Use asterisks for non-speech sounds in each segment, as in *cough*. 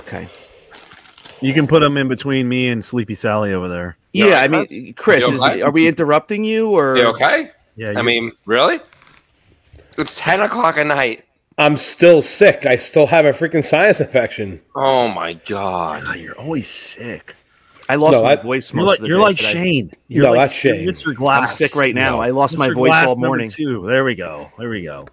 Okay. You can put them in between me and Sleepy Sally over there. Yeah, Yo, I mean, Chris, you is, okay? are we interrupting you or? You okay? Yeah, I mean, really? It's ten o'clock at night. I'm still sick. I still have a freaking sinus infection. Oh my god! God, you're always sick. I lost No, my I- voice. You're like of the you're like. Shane. You're No, like that's Shane. you're Mr. I'm Glass. sick right now. No. I lost my voice Glass all morning. Two. There we go. There we go.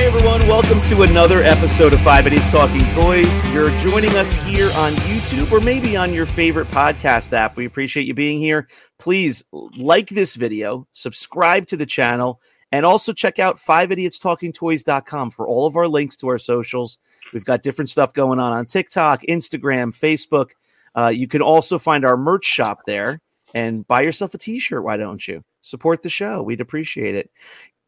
Hey everyone, welcome to another episode of Five Idiots Talking Toys. You're joining us here on YouTube or maybe on your favorite podcast app. We appreciate you being here. Please like this video, subscribe to the channel, and also check out 5idiotstalkingtoys.com for all of our links to our socials. We've got different stuff going on on TikTok, Instagram, Facebook. Uh, you can also find our merch shop there and buy yourself a t-shirt. Why don't you? Support the show. We'd appreciate it.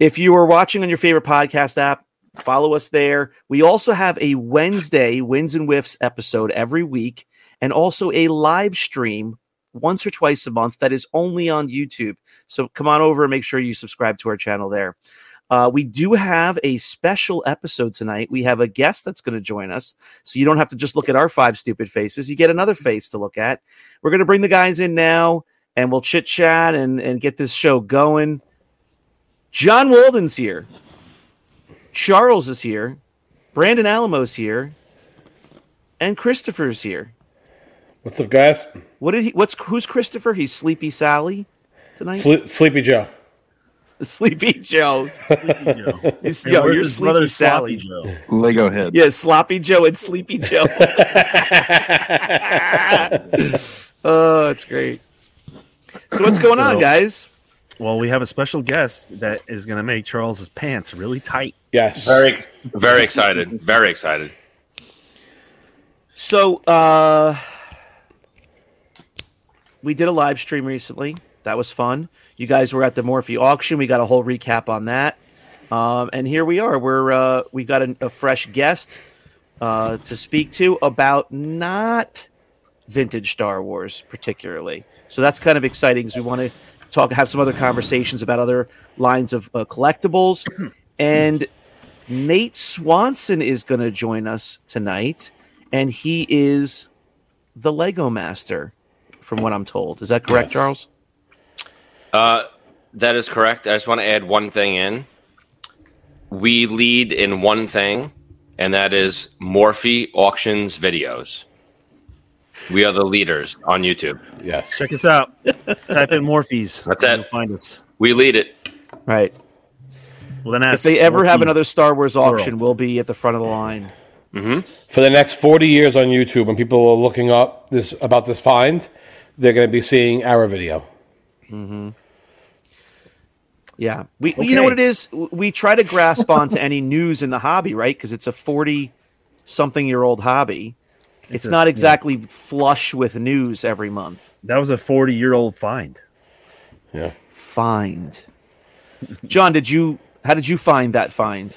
If you are watching on your favorite podcast app, follow us there. We also have a Wednesday Wins and Whiffs episode every week, and also a live stream once or twice a month that is only on YouTube. So come on over and make sure you subscribe to our channel there. Uh, we do have a special episode tonight. We have a guest that's going to join us. So you don't have to just look at our five stupid faces. You get another face to look at. We're going to bring the guys in now and we'll chit chat and, and get this show going. John Walden's here. Charles is here. Brandon Alamo's here. And Christopher's here. What's up, guys? What did he what's who's Christopher? He's Sleepy Sally tonight? Sle- Sleepy Joe. *laughs* Sleepy Joe. Sleepy Joe. He's- And yo, where's you're Sleepy brother, Sally. Joe? Lego head. Yeah, Sloppy Joe and Sleepy Joe. *laughs* *laughs* oh, it's great. So what's going on, guys? Well, we have a special guest that is going to make Charles's pants really tight. Yes. Very, very *laughs* excited. Very excited. So, uh, we did a live stream recently. That was fun. You guys were at the Morphy auction. We got a whole recap on that. Um, and here we are. We're uh, we've got a, a fresh guest uh, to speak to about not vintage Star Wars particularly. So that's kind of exciting. Because we want to talk, have some other conversations about other lines of uh, collectibles. *clears throat* and Nate Swanson is going to join us tonight, and he is the Lego Master, from what I'm told. Is that correct, Yes. Charles? Uh, that is correct. I just want to add one thing in. We lead in one thing, and that is Morphy auctions videos. We are the leaders on YouTube. Yes. Check us out. *laughs* Type in Morphys. That's it. You'll find us. We lead it. Right. Well, then If they ever have another Star Wars auction, Plural. we'll be at the front of the line. Mm-hmm. For the next 40 years on YouTube, when people are looking up this about this find, they're going to be seeing our video. Mm-hmm. Yeah, we you know what it is. We try to grasp onto any news in the hobby, right? Because it's a forty-something-year-old hobby. It's, a- not yeah. exactly flush with news every month. That was a 40 year old find. Yeah. Find, John. Did you? How did you find that find?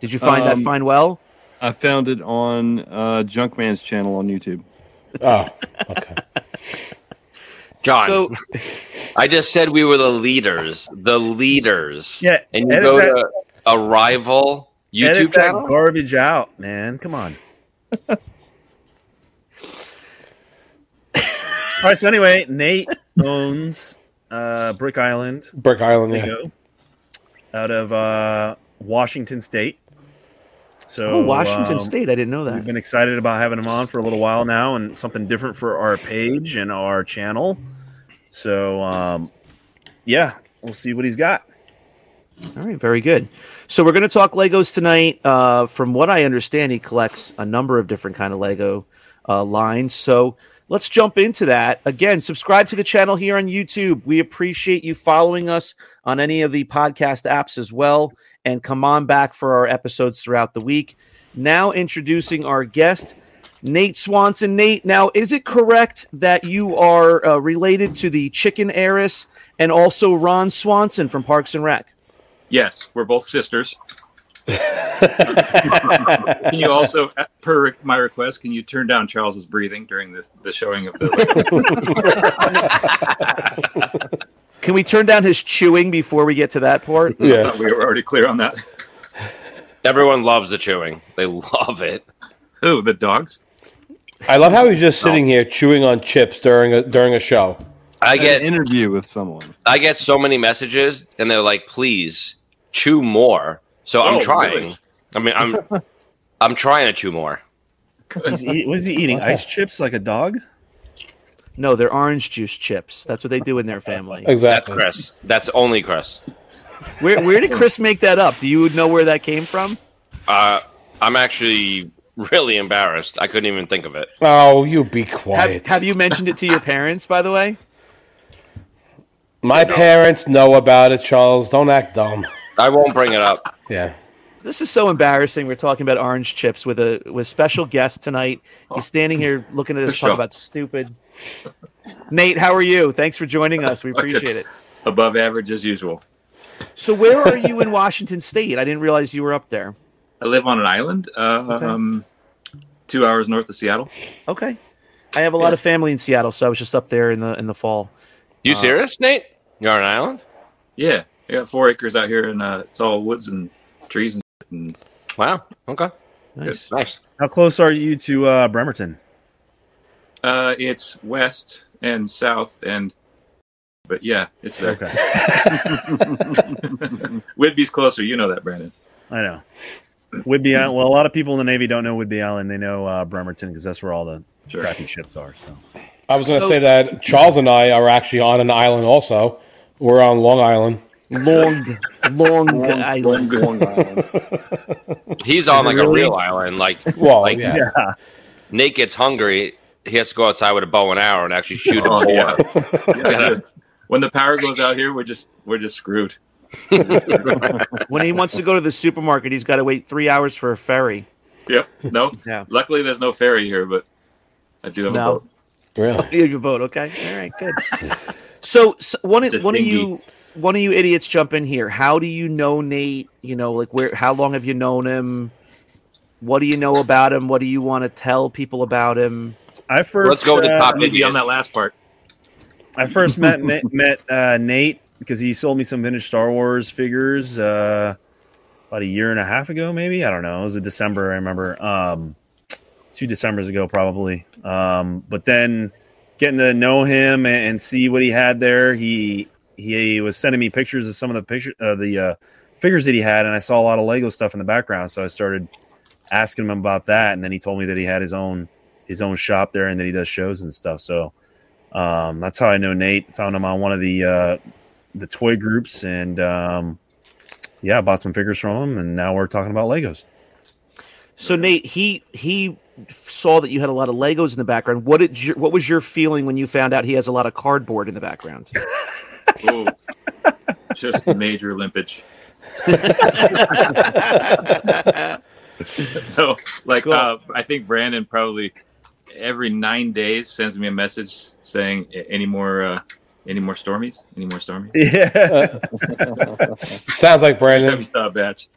Did you find that Um, find well? I found it on uh, Junkman's channel on YouTube. Oh, okay. John, So I just said we were the leaders. The leaders. Yeah, And you go that- to a rival YouTube Edit that channel? garbage out, man. Come on. *laughs* right. So anyway, Nate owns uh, Brick Island Brick Island, yeah. Out of uh, Washington State. So oh, Washington um, State. I didn't know that. We've been excited about having him on for a little while now, and something different for our page and our channel. So, um, yeah, we'll see what he's got. All right, very good. So we're going to talk Legos tonight. Uh, from what I understand, he collects a number of different kind of Lego uh, lines. So let's jump into that. Again, subscribe to the channel here on YouTube. We appreciate you following us on any of the podcast apps as well, and come on back for our episodes throughout the week. Now introducing our guest. Nate Swanson. Nate, now is it correct that you are uh, related to the chicken heiress and also Ron Swanson from Parks and Rec? Yes, we're both sisters. Can you also, per my request, can you turn down Charles's breathing during the, the showing of the? Can we turn down his chewing before we get to that part? Yeah. we were already clear on that. Everyone loves the chewing. They love it. Oh, the dogs. I love how he's just sitting here chewing on chips during a during a show. I An get interview with someone. I get so many messages, and they're like, "Please chew more." So I'm Oh, trying. really? I mean, I'm *laughs* I'm trying to chew more. Was he, was he eating ice chips like a dog? No, they're orange juice chips. That's what they do in their family. *laughs* That's Exactly. Chris. That's only Chris. Where where did Chris make that up? Do you know where that came from? Uh, I'm actually really embarrassed. I couldn't even think of it. Oh, you be quiet. have you mentioned it to your parents, by the way? My parents know about it, Charles. Don't act dumb. I won't bring it up. Yeah. This is so embarrassing. We're talking about orange chips with a with special guest tonight. He's standing here looking at us Good talk about stupid. Nate, how are you? Thanks for joining us. We appreciate it. Above average as usual. So, where are you in Washington State? I didn't realize you were up there. I live on an island, uh, Okay. um, two hours north of Seattle. Okay, I have a lot of family in Seattle, so I was just up there in the in the fall. You serious, Nate? You're on an island? Yeah, I got four acres out here, and uh, it's all woods and trees and. and Wow. Okay. Nice. Nice. How close are you to uh, Bremerton? uh, it's west and south, and but yeah, it's there. Okay, *laughs* Whidbey's closer. You know that, Brandon. I know. Whidbey Island. Well, a lot of people in the Navy don't know Whidbey Island. They know uh, Bremerton because that's where all the Sure. crappy ships are. So I was going to So- say that Charles and I are actually on an island also. We're on Long Island. Long, long, island. He's on like a real island. Like, Well, like yeah. yeah, Nate gets hungry. He has to go outside with a bow and arrow and actually shoot a Oh, boar. yeah. Yeah, *laughs* dude. when the power goes out here, we're just we're just screwed. *laughs* When he wants to go to the supermarket, he's got to wait three hours for a ferry. Yep. No. Yeah. Luckily, there's no ferry here, but I do have No. a boat. Really? You have your boat, okay? All right, good. So, so one of one of dinghy. you one of you idiots jump in here. How do you know Nate? You know, like where? How long have you known him? What do you know about him? What do you want to tell people about him? I first Let's go with the uh, top Maybe on that last part. I first met met, *laughs* met uh, Nate because he sold me some vintage Star Wars figures uh, about a year and a half ago, maybe. I don't know. It was a December, I remember. Um, two Decembers ago, probably. Um, but then getting to know him and, and see what he had there, he he was sending me pictures of some of the picture uh, the uh, figures that he had, and I saw a lot of Lego stuff in the background. So I started asking him about that, and then he told me that he had his own his own shop there and that he does shows and stuff. So um, that's how I know Nate. Found him on one of the uh, the toy groups, and um, yeah, I bought some figures from him, and now we're talking about Legos. So Nate, he he saw that you had a lot of Legos in the background. What did your, what was your feeling when you found out he has a lot of cardboard in the background? *laughs* Ooh. just major limpage. *laughs* No, like Cool. uh, I think Brandon probably every nine days sends me a message saying any more uh, any more stormies, any more stormies. *laughs* Yeah, *laughs* Sounds like Brandon. Heavy stop batch.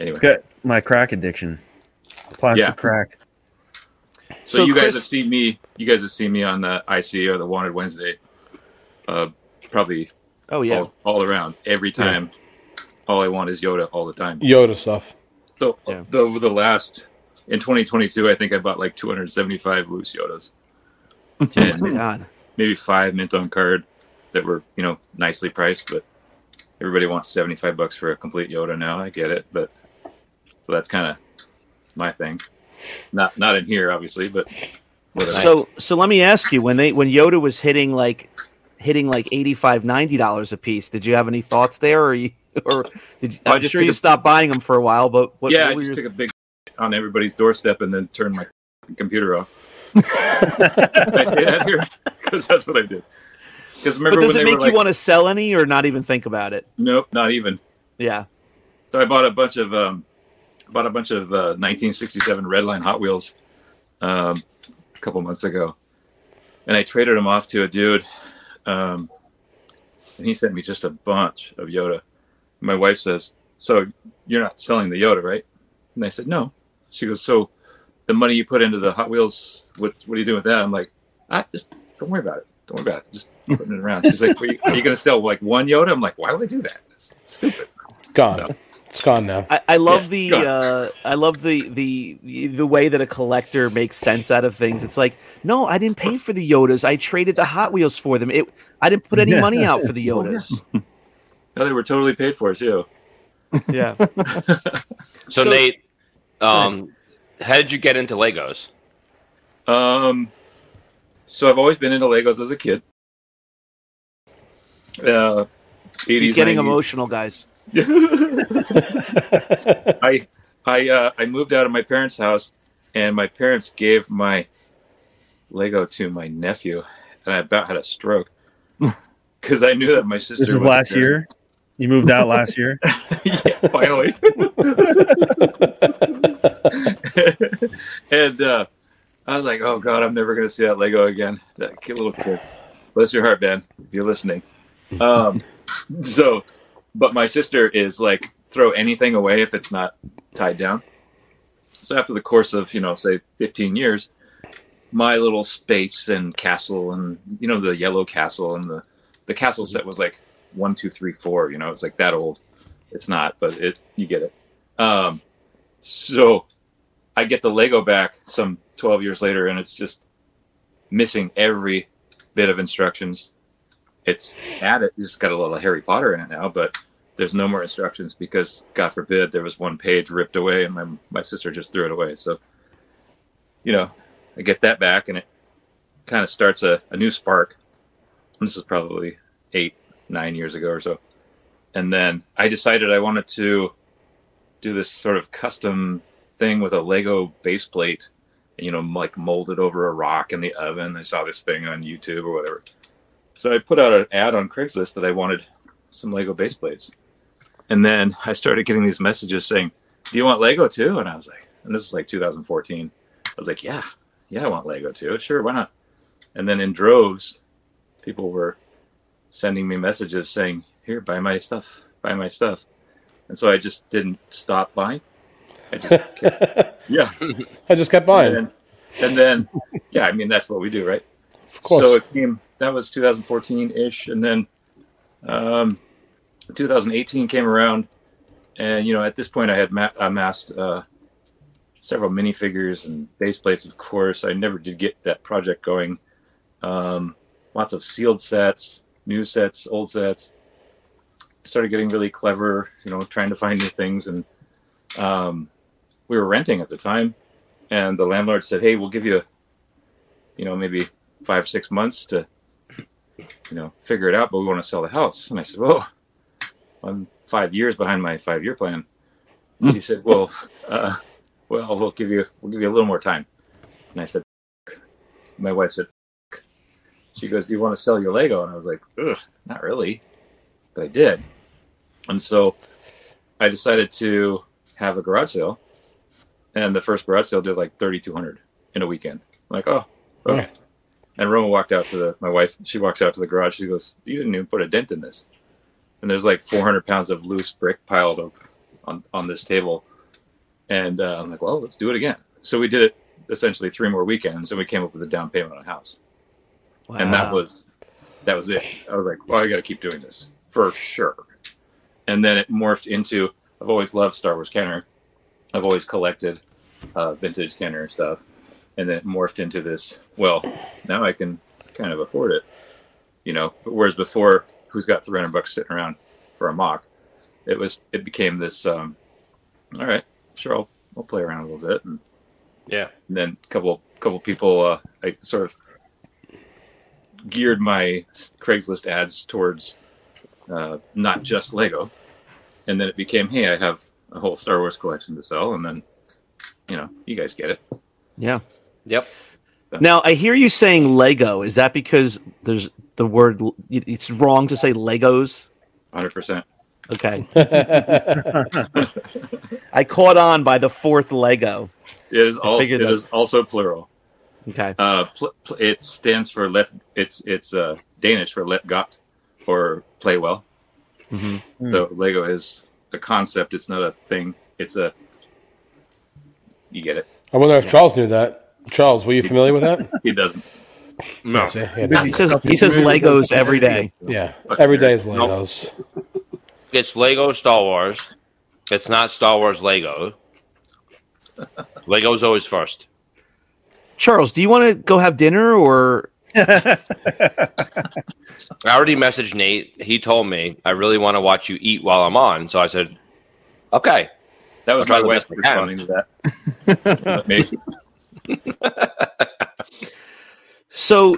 Anyway, it's got my crack addiction, plastic Yeah. crack. so, So you guys have seen me. You guys have seen me on the IC or the Wanted Wednesday. Uh, probably Oh yeah. all, all around every time. All I want is Yoda all the time. Yoda stuff. So Yeah. the, over the last in 2022, I think I bought like 275 loose Yodas, Oh, my God. maybe five mint on card that were you know nicely priced. But everybody wants 75 bucks for a complete Yoda now. I get it, but so that's kind of my thing. Not not in here, obviously, but whatever. So so let me ask you when they when Yoda was hitting like hitting like 85 90 dollars a piece did you have any thoughts there or you *laughs* or did you, I'm sure you a- stopped buying them for a while but what, yeah, what I just your- took a big *laughs* on everybody's doorstep and then turned my *laughs* computer off. I say that here because that's what I did. Because remember but does it make you like, want to sell any or not even think about it nope, not even. yeah So I bought a bunch of um, bought a bunch of uh, 1967 Redline Hot Wheels um, a couple months ago, and I traded them off to a dude, um, and he sent me just a bunch of Yoda. My wife says, so you're not selling the Yoda, right? And I said, no. She goes, so the money you put into the Hot Wheels, what what are you doing with that? I'm like, I just don't worry about it. Don't worry about it. Just putting it around. She's like, are you, you going to sell like one Yoda? I'm like, why would I do that? It's stupid. Gone. No. It's gone now. I, I love Yeah, the uh, I love the the the way that a collector makes sense out of things. It's like, no, I didn't pay for the Yodas. I traded the Hot Wheels for them. It I didn't put any money out for the Yodas. *laughs* No, they were totally paid for too. Yeah. *laughs* So, So- Nate, um, how did you get into Legos? Um, so I've always been into Legos as a kid. Uh, 80s, He's getting 90s. emotional, guys. I I uh, I moved out of my parents' house, and my parents gave my Lego to my nephew, and I about had a stroke *laughs* because I knew that my sister. This is was last there. year. You moved out last year. *laughs* yeah, finally. *laughs* and uh, I was like, "Oh God, I'm never going to see that Lego again." That kid, little kid. Bless your heart, man, if you're listening. Um, so, but my sister is like, throw anything away if it's not tied down. So after the course of you know, say 15 years, my little space and castle, and you know, the yellow castle and the the castle set was like one, two, three, four. You know, it's like that old. It's not, but it you get it. Um, so I get the Lego back some 12 years later, and it's just missing every bit of instructions. It's added, just got a little Harry Potter in it now, but there's no more instructions because, God forbid, there was one page ripped away, and my my sister just threw it away. So, you know, I get that back, and it kind of starts a, a new spark. This is probably eight, nine years ago or so. And then I decided I wanted to do this sort of custom thing with a Lego base plate, you know, like molded over a rock in the oven. I saw this thing on YouTube or whatever. So I put out an ad on Craigslist that I wanted some Lego base plates. And then I started getting these messages saying, Do you want Lego too? And I was like, and this is like 2014. I was like, Yeah, yeah, I want Lego too. Sure, why not? And then in droves, people were sending me messages saying, "Here, buy my stuff, buy my stuff," and so I just didn't stop buying. I just kept, *laughs* yeah, I just kept buying. and, and then yeah, I mean that's what we do, right? Of course. So it came. That was 2014 ish, and then um, 2018 came around, and you know at this point I had ma- amassed uh, several minifigures and base plates. Of course, I never did get that project going. Um, lots of sealed sets, new sets, old sets. Started getting really clever, you know, trying to find new things, and um, we were renting at the time, and the landlord said, "Hey, we'll give you, you know, maybe five six months to, you know, figure it out, but we want to sell the house." And I said, "Well, I'm five years behind my five year plan." And she said, "Well, uh, well, we'll give you we'll give you a little more time." And I said, "My wife said." She goes, "Do you want to sell your Lego?" And I was like, Ugh, "Not really," but I did. And so I decided to have a garage sale, and the first garage sale did like thirty two hundred in a weekend. I'm like, oh, okay. And Roma walked out to the my wife. She walks out to the garage. She goes, "You didn't even put a dent in this." And there's like 400 pounds of loose brick piled up on on this table. And uh, I'm like, "Well, let's do it again." So we did it essentially three more weekends, and we came up with a down payment on a house. Wow. And that was that was it. I was like, "Well, I got to keep doing this for sure." And then it morphed into I've always loved Star Wars Kenner. I've always collected uh, vintage Kenner stuff, and then it morphed into this. Well, now I can kind of afford it, you know. Whereas before, who's got three hundred bucks sitting around for a mock? It was. It became this. Um, all right, sure, I'll, I'll play around a little bit, and, Yeah. and then a couple couple people. Uh, I sort of geared my Craigslist ads towards uh, not just Lego, and then it became, hey, I have a whole Star Wars collection to sell, and then, you know, you guys get it. Yeah. Yep. Now I hear you saying Lego. Is that because there's the word? It's wrong to say Legos. Hundred percent. Okay. *laughs* I caught on by the fourth Lego. It is also figured it that's- is also plural. Okay. Uh, pl- pl- it stands for let. It's it's uh, Danish for let got or play well. Mhm. So Lego is a concept. It's not a thing. It's a you get it. I wonder if Charles knew that. Charles, were you familiar with that? He doesn't. No. See? Yeah, He says he says Legos every day. yeah. every day is Legos. It's Lego Star Wars. It's not Star Wars Lego. Lego's always first. Charles, do you want to go have dinner or *laughs* I already messaged Nate. He told me I really want to watch you eat while I'm on. So I said, okay. That was I'll try my the wife best I responding to that. *laughs* So?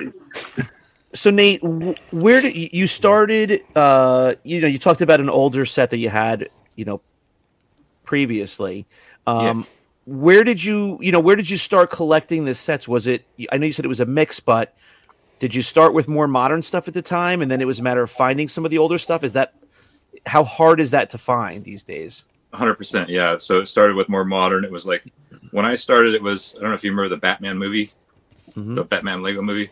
So Nate, where did you started? Uh, you know, you talked about an older set that you had, you know, previously. Um, Where did you, you know, where did you start collecting the sets? Was it? I know you said it was a mix, but did you start with more modern stuff at the time, and then it was a matter of finding some of the older stuff? Is that how hard is that to find these days? Hundred percent, yeah. So it started with more modern. It was like when I started, it was I don't know if you remember the Batman movie, Mhm. the Batman Lego movie.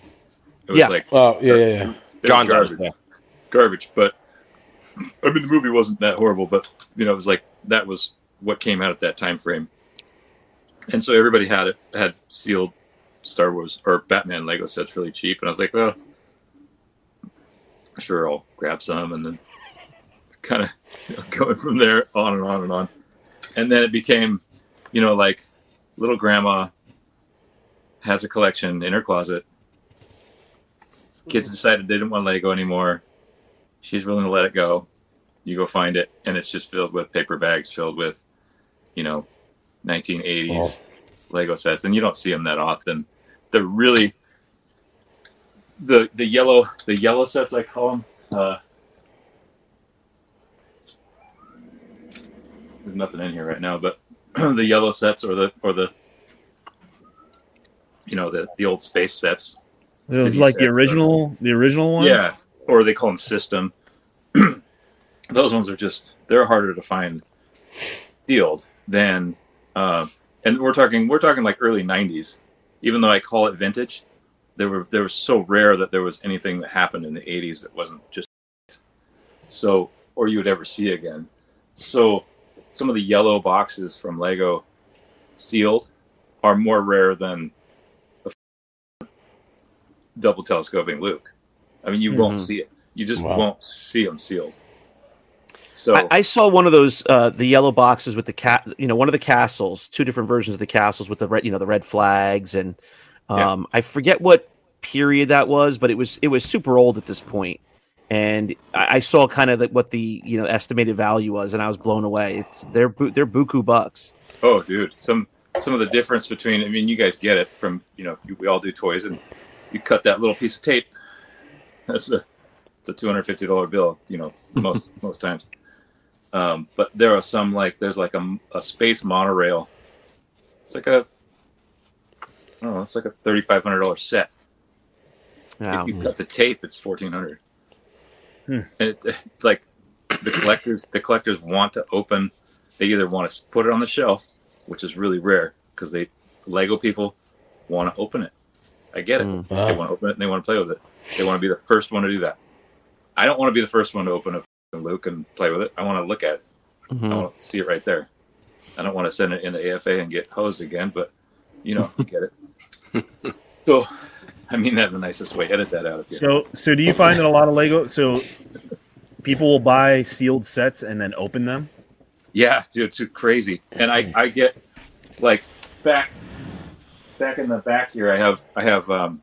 It was Yeah. like Oh, yeah, yeah, yeah. it was John does, garbage, yeah. garbage. But I mean, the movie wasn't that horrible, but you know, it was like that was what came out at that time frame. And so everybody had it had sealed Star Wars or Batman Lego sets really cheap, and I was like, well, sure, I'll grab some, and then kind of you know, going from there on and on and on. And then it became, you know, like little grandma has a collection in her closet. Kids decided they didn't want Lego anymore. She's willing to let it go. You go find it, and it's just filled with paper bags filled with, you know, 1980s Oh. Lego sets, and you don't see them that often. They're really the the yellow the yellow sets I call them. Uh, there's nothing in here right now, but *clears throat* the yellow sets or the or the you know the the old space sets. It was like the sets, original, the original one. Yeah, or they call them system. *clears throat* Those ones are just they're harder to find sealed than, uh, and we're talking we're talking like early '90s. Even though I call it vintage, they were they were so rare that there was anything that happened in the '80s that wasn't just so, or you would ever see again. So, some of the yellow boxes from Lego sealed are more rare than a double telescoping Luke. I mean, you won't Mhm. see it. You just Wow. won't see them sealed. So I, I saw one of those uh, the yellow boxes with the cat, you know, one of the castles, two different versions of the castles with the red, you know, the red flags, and Yeah. um, I forget what period that was, but it was it was super old at this point, and I, I saw kind of the, what the you know estimated value was, and I was blown away. It's they're they're buku bucks. Oh, dude, some some of the difference between I mean, you guys get it from you know we all do toys, and you cut that little piece of tape. *laughs* That's a it's a two hundred fifty dollar bill, you know, *laughs* most most times. Um, but there are some like there's like a, a space monorail. It's like a I don't know, it's like a thirty five hundred dollar set. Wow. If you cut the tape, it's fourteen hundred. Hmm. And it, like the collectors, the collectors want to open. They either want to put it on the shelf, which is really rare because they Lego people want to open it. I get it. Mm. They want to open it and they want to play with it. They want to be the first one to do that. I don't want to be the first one to open up Luke and play with it. I want to look at it. I Mhm. want to see it right there. I don't want to send it into AFA and get hosed again, but you know, get it. *laughs* so, *laughs* I mean that in the nicest way. Edit that out. If So, so do you find that a lot of Lego? So, people will buy sealed sets and then open them. Yeah, dude, it's crazy. And I, I get like back back in the back here I have I have um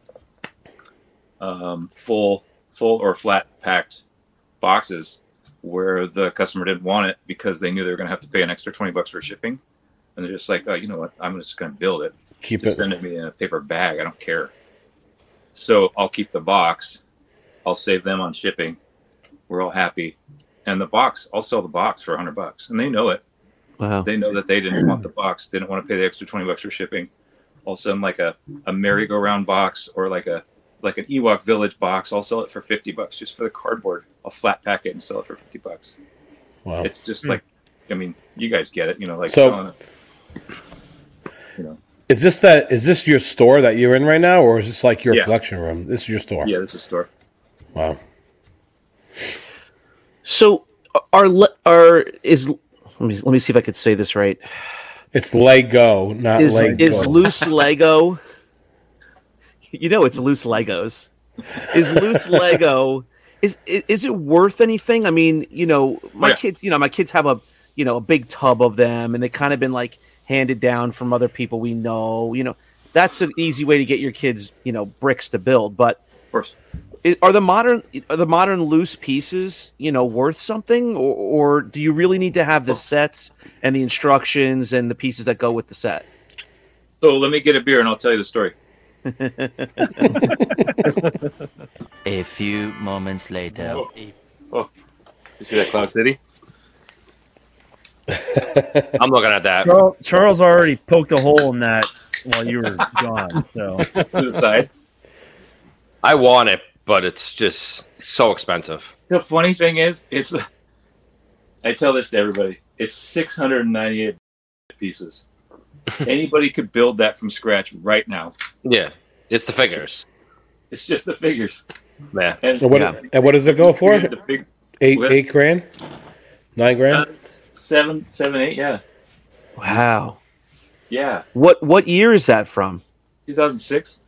um full full or flat packed boxes where the customer didn't want it because they knew they were gonna have to pay an extra twenty bucks for shipping. And they're just like, Oh, you know what, I'm just gonna build it. Keep Just it. send it me in a paper bag, I don't care. So I'll keep the box, I'll save them on shipping. We're all happy. And the box, I'll sell the box for a hundred bucks. And they know it Wow. they know that they didn't want the box. They didn't want to pay the extra twenty bucks for shipping. Also, I'll send like a, a merry-go-round box or like a like an Ewok Village box. I'll sell it for fifty bucks just for the cardboard. I'll flat pack it and sell it for fifty bucks. Wow. It's just like, I mean, you guys get it. You know, like So- selling it. You know, Is this that? Is this your store that you're in right now, or is this like your Yeah. collection room? This is your store. yeah, this is a store. Wow. So are le- are is Let me let me see if I could say this right. It's Lego, not Is Lego. is loose Lego? You know, it's loose Legos. Is loose *laughs* Lego? Is, is is it worth anything? I mean, you know, my yeah. kids. You know, my kids have a you know a big tub of them, and they kind of been like handed down from other people we know. You know, that's an easy way to get your kids you know bricks to build. But Of course. are the modern are the modern loose pieces you know worth something, or, or do you really need to have the sets and the instructions and the pieces that go with the set? So let me get a beer and I'll tell you the story. *laughs* A few moments later. Oh. oh, you see that Cloud City? I'm looking at that. Charles, Charles already poked a hole in that while you were gone. So To side. I want it, but it's just so expensive. The funny thing is, it's. I tell this to everybody. It's 698 pieces. *laughs* Anybody could build that from scratch right now. Yeah, it's the figures. It's just the figures. Yeah, And, So what, Yeah. and what does it go for? Fig- Eight What? eight grand, nine uh, grand. Seven, seven, eight. Yeah, Wow. yeah. What what year is that from? 2006.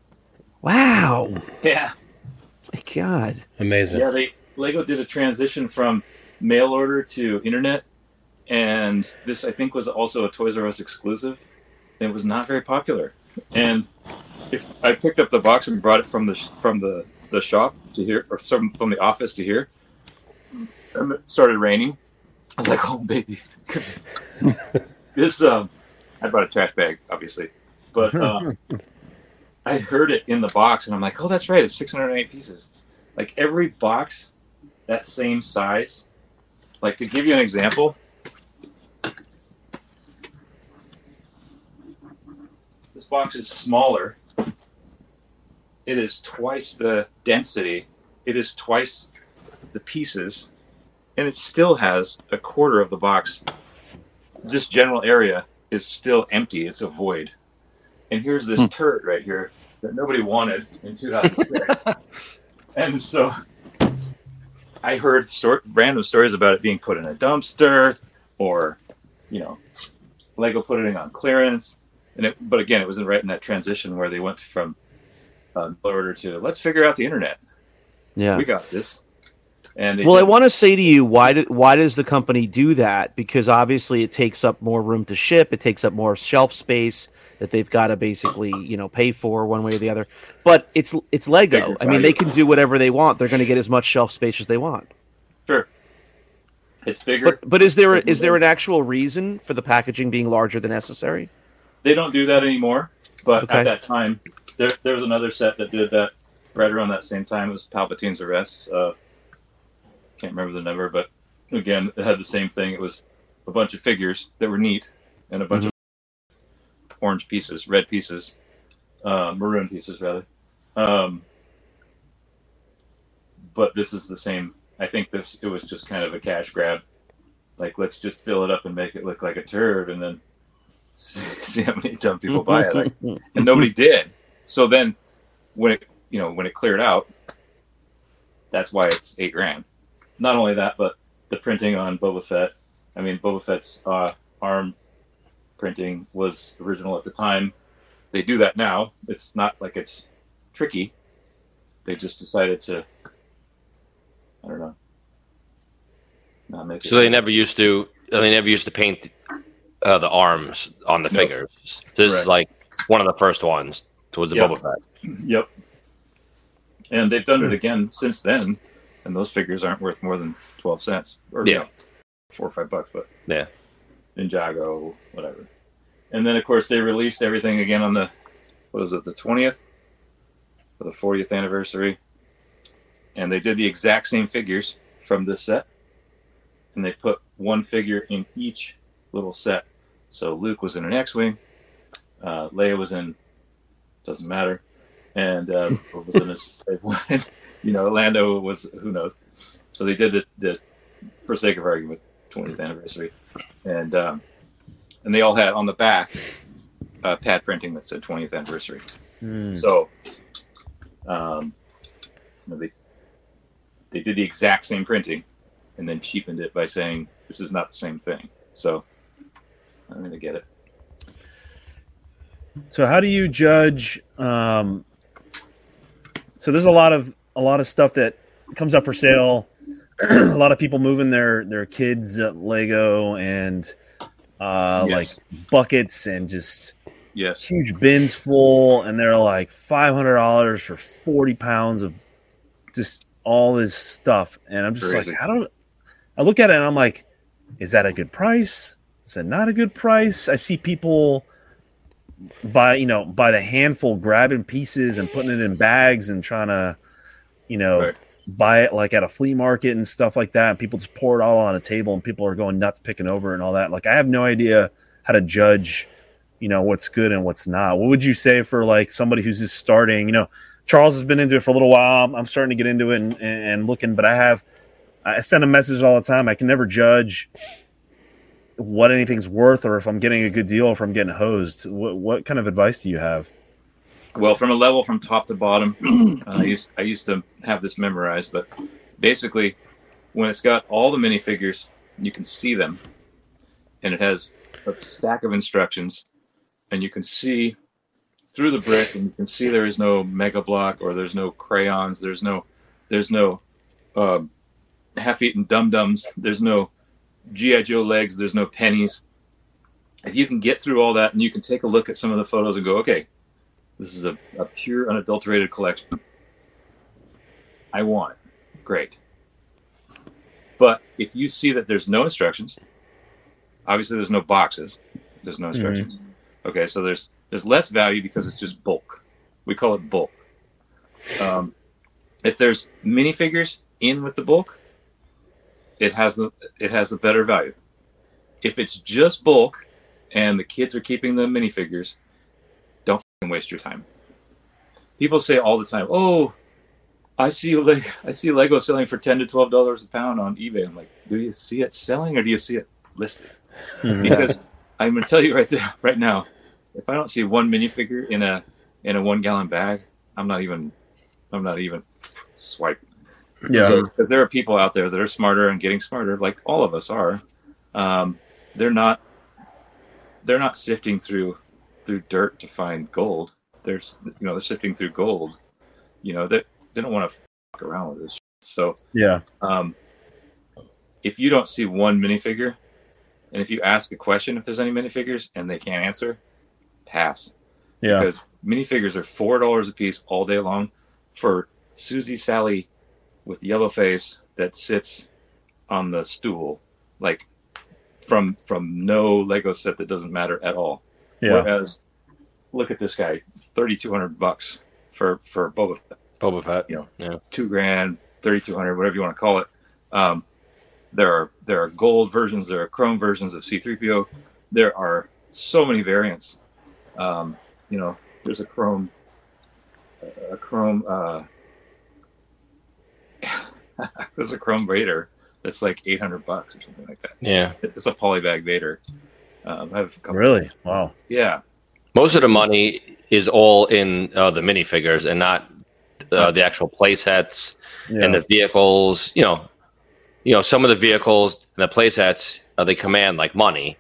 Wow. Yeah, My God. Amazing. yeah. They Lego did a transition from mail order to internet, and this I think was also a Toys R Us exclusive. It was not very popular, and if I picked up the box and brought it from the from the the shop to here, or from from the office to here, and it started raining. I was like, "Oh baby, this." Um, I brought a trash bag, obviously, but um, *laughs* I heard it in the box, and I'm like, "Oh, that's right, it's 608 pieces." Like every box, that same size. Like to give you an example, this box is smaller. It is twice the density. It is twice the pieces, and it still has a quarter of the box. This general area is still empty. It's a void. And here's this turret right here that nobody wanted in 2006. *laughs* and so I heard stor- random stories about it being put in a dumpster or, you know, Lego putting it on clearance. And it, but again, it was right in that transition where they went from uh, order to let's figure out the internet. Yeah. We got this. And Well, I want to say to you, why do, why does the company do that? Because obviously, it takes up more room to ship. It takes up more shelf space that they've got to basically, you know, pay for one way or the other. But it's it's Lego. I mean, they can do whatever they want. They're going to get as much shelf space as they want. sure. It's bigger. But but is there a, is there an actual reason for the packaging being larger than necessary? they don't do that anymore. But Okay. at that time, there, there was another set that did that right around that same time. It was Palpatine's Arrest. Uh, can't remember the number, but again, it had the same thing. It was a bunch of figures that were neat and a bunch of orange pieces, red pieces, uh, maroon pieces rather. Um, but this is the same. I think this it was just kind of a cash grab. Like let's just fill it up and make it look like a turd, and then see, *laughs* see how many dumb people buy it. Like, and nobody *laughs* did. So then, when it you know when it cleared out, that's why it's eight grand. Not only that, but the printing on Boba Fett. I mean, Boba Fett's uh, arm printing was original at the time. They do that now. It's not like it's tricky. They just decided to. I don't know. Not make it. so they never used to. They never used to paint uh, the arms on the No. figures. This Correct. is like one of the first ones towards the Yeah. Boba Fett. Yep. And they've done it again since then, and those figures aren't worth more than twelve cents, or Yeah. four or five bucks, but Yeah. Ninjago, whatever. And then of course they released everything again on the what is it, the twentieth, for the fortieth anniversary, and they did the exact same figures from this set, and they put one figure in each little set. So Luke was in an X-wing, uh, Leia was in doesn't matter, and uh, what was in a *laughs* safe one. *laughs* you know, Lando was who knows. So they did the, the for sake of argument, 20th anniversary, and um, and they all had on the back uh, pad printing that said 20th anniversary. So, um, you know, they they did the exact same printing, and then cheapened it by saying this is not the same thing. So I'm gonna get it. So how do you judge? Um, so there's a lot of a lot of stuff that comes up for sale. *clears throat* a lot of people moving their their kids uh, Lego and uh, Yes. like buckets and just Yes. huge bins full, and they're like five hundred dollars for forty pounds of just all this stuff. And I'm just Crazy. like, I don't. I look at it and I'm like, is that a good price? Is it not a good price? I see people by you know by the handful grabbing pieces and putting it in bags and trying to you know Right. buy it like at a flea market and stuff like that. And people just pour it all on a table and people are going nuts picking over and all that. Like i have no idea how to judge you know what's good and what's not. What would you say for like somebody who's just starting? You know charles has been into it for a little while. I'm starting to get into it and, and looking but i have i send a message all the time. I can never judge what anything's worth or if i'm getting a good deal or if i'm getting hosed what, what kind of advice do you have? Well, from a level from top to bottom, *clears throat* uh, I used I used to have this memorized, but basically, when it's got all the minifigures, you can see them, and it has a stack of instructions, and you can see through the brick, and you can see there is no Mega Bloks or there's no crayons, there's no there's no uh, half-eaten dum dums, there's no GI Joe legs, there's no pennies. If you can get through all that, and you can take a look at some of the photos and go, okay, this is a, a pure, unadulterated collection. I want it. Great. But if you see that there's no instructions, obviously there's no boxes. If there's no instructions. Okay, so there's there's less value because it's just bulk. We call it bulk. Um, if there's minifigures in with the bulk, it has the it has the better value. If it's just bulk and the kids are keeping the minifigures, don't waste your time. People say all the time, "Oh, I see *laughs* like I see Lego selling for ten to twelve dollars a pound on eBay." I'm like, "Do you see it selling or do you see it listed?" Mm-hmm. Because *laughs* I'm gonna tell you right there, right now, if I don't see one minifigure in a in a one gallon bag, I'm not even I'm not even swiping. because there are people out there that are smarter and getting smarter, like all of us are. Um, they're not they're not sifting through through dirt to find gold. They're you know they're sifting through gold. You know they they don't want to fuck around with this. shit. So yeah um, if you don't see one minifigure, and if you ask a question if there's any minifigures and they can't answer, pass yeah because minifigures are four dollars a piece all day long for Susie Sally with yellow face that sits on the stool, like from from no Lego set that doesn't matter at all. yeah Whereas, look at this guy, thirty two hundred bucks for for Boba Fett, Boba Fett. You know. yeah. two grand, thirty two hundred, whatever you want to call it. Um, there are there are gold versions, there are chrome versions of C three PO. There are so many variants. Um, you know, there's a chrome, a chrome. Uh, *laughs* there's a chrome Vader that's like eight hundred bucks or something like that. Yeah. It's a polybag Vader. Um, I have a couple. really wow Yeah, Most of the money is all in uh, the minifigures and not uh, the actual play sets yeah and the vehicles. You know, you know some of the vehicles and the play sets uh, they command like money,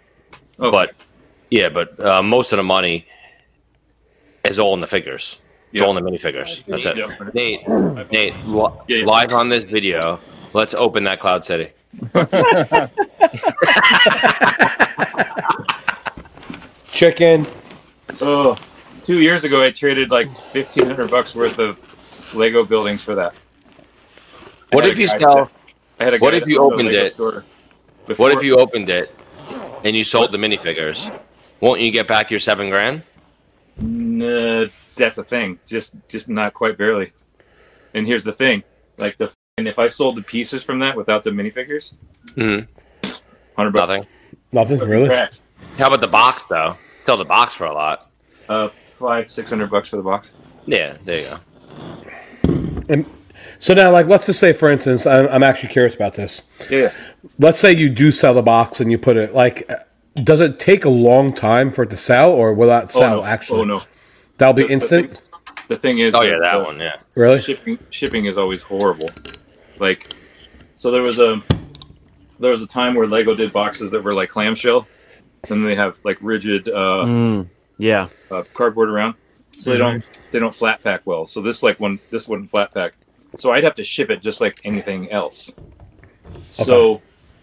oh, but yeah, but uh, most of the money is all in the figures. It's Yeah. the minifigures. That's it. Yeah. Nate, Nate, li- Yeah, yeah. live on this video. Let's open that Cloud City. *laughs* Chicken. Oh, two years ago, I traded like fifteen hundred bucks worth of Lego buildings for that. I What if you guy sell? I had a what if you opened it? store What if you opened it and you sold the minifigures? Won't you get back your seven grand? Nah, that's the thing. Just, just not quite barely. And here's the thing: like the and if I sold the pieces from that without the minifigures, Mhm. hundred bucks. Nothing. Nothing really. Correct. How about the box though? Sell the box for a lot. Uh, five, six hundred bucks for the box. Yeah, there you go. And so now, like, let's just say, for instance, I'm, I'm actually curious about this. Yeah, yeah. Let's say you do sell the box and you put it like. Does it take a long time for it to sell, or will that Oh sell no! actually? Oh no! That'll be The- the instant. thing- The thing is, Oh yeah, that the- one. Yeah. Really? shipping shipping is always horrible. Like, so there was a there was a time where Lego did boxes that were like clamshell, and they have like rigid uh, Mm, yeah. uh, cardboard around, so they don't they don't flat pack well. So this like one this wouldn't flat pack, so I'd have to ship it just like anything else. So,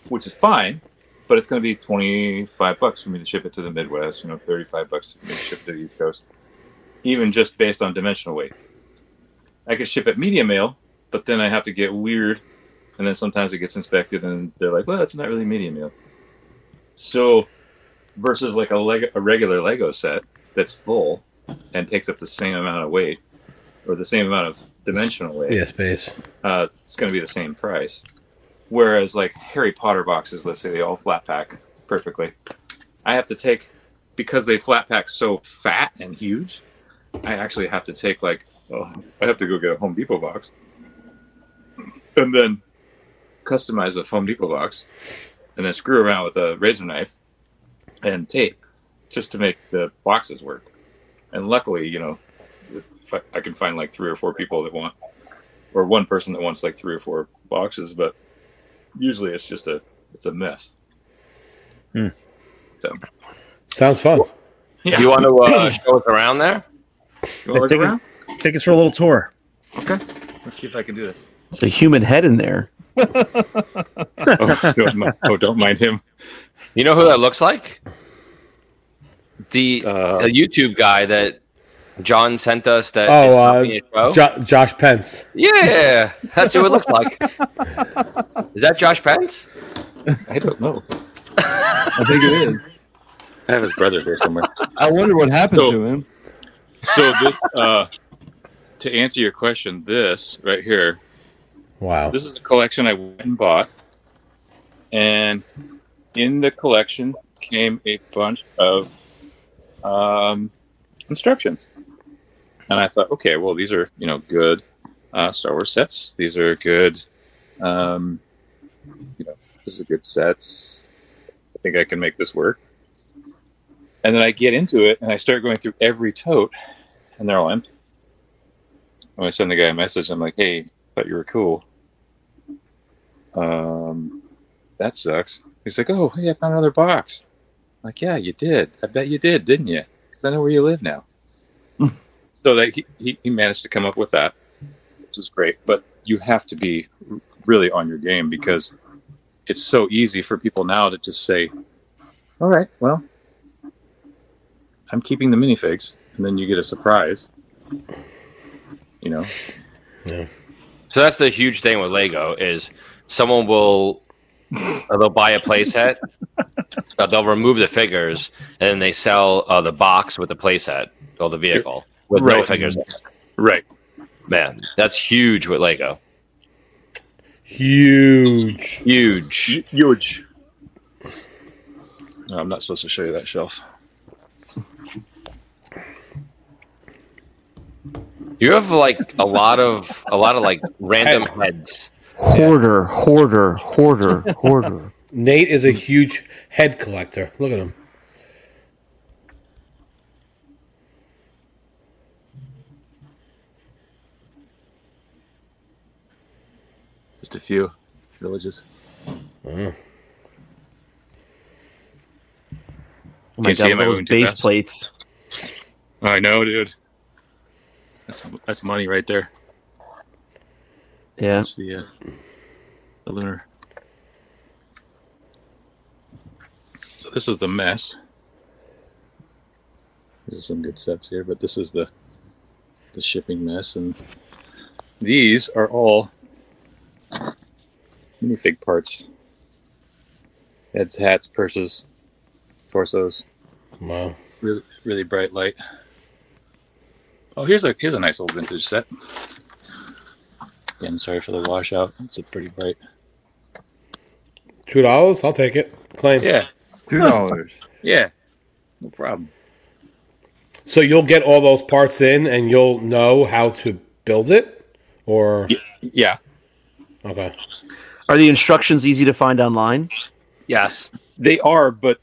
which is fine, but it's going to be twenty five bucks for me to ship it to the Midwest. You know, thirty five bucks to ship it to the East Coast, even just based on dimensional weight. I could ship it medium mail, but then I have to get weird, and then sometimes it gets inspected, and they're like, "Well, it's not really medium mail." So, versus like a Lego, a regular Lego set that's full and takes up the same amount of weight or the same amount of dimensional weight, Yeah, space. uh, it's going to be the same price. Whereas like Harry Potter boxes, let's say they all flat pack perfectly, I have to take because they flat pack so fat and huge. I actually have to take like oh, I have to go get a Home Depot box and then customize a Home Depot box and then screw around with a razor knife and tape just to make the boxes work. And luckily, you know, I, I can find like three or four people that want, or one person that wants like three or four boxes, but usually it's just a it's a mess. Hmm. So Sounds fun. yeah, You want to uh, *laughs* show us around there? You wanna look Take us- Take us for a little tour. Okay, let's see if I can do this. It's a human head in there. *laughs* Oh, don't, mi- oh, don't mind him. You know who that looks like? The Uh, a YouTube guy that John sent us. That Oh, is uh, helping a show. Jo- Josh Pence. yeah, that's who it looks like. *laughs* is that Josh Pence? I don't know. I think it is. *laughs* I have his brother here somewhere. I wonder what happened So- to him. So this, uh, to answer your question, this right here, Wow. this is a collection I went and bought, and in the collection came a bunch of um, instructions, and I thought, okay, well, these are you know good uh, Star Wars sets. These are good, um, you know, this is a good sets. I think I can make this work. And then I get into it and I start going through every tote, and they're all empty. And I send the guy a message. I'm like, "Hey, thought you were cool." Um, that sucks. He's like, "Oh, hey, I found another box." I'm like, yeah, you did. I bet you did, didn't you? Because I know where you live now. *laughs* so that he, he he managed to come up with that, which was great. But you have to be really on your game because it's so easy for people now to just say, "All right, well, I'm keeping the minifigs," and then you get a surprise. You know, Yeah. So that's the huge thing with Lego is someone will uh, they'll buy a playset, *laughs* uh, they'll remove the figures, and then they sell uh, the box with the playset or the vehicle with no figures. right? Man, that's huge with Lego. Huge. Huge. Huge. No, I'm not supposed to show you that shelf. You have like a lot of a lot of like random heads. Hoarder, hoarder, hoarder, *laughs* hoarder. Nate is a huge head collector. Look at him. Just a few villages. Oh my Can't god, him, those base fast. plates. I know, dude. That's that's money right there. Yeah. That's the uh, the lunar. So this is the mess. This is some good sets here, but this is the the shipping mess, and these are all minifig parts: heads, hats, purses, torsos. Wow. Really, really bright light. Oh, here's a here's a nice old vintage set. Again, sorry for the washout. It's a pretty bright. Two dollars? I'll take it. Claim. Yeah, Two dollars. *laughs* yeah, no problem. So you'll get all those parts in, and you'll know how to build it, or Yeah, okay. Are the instructions easy to find online? Yes. they are, but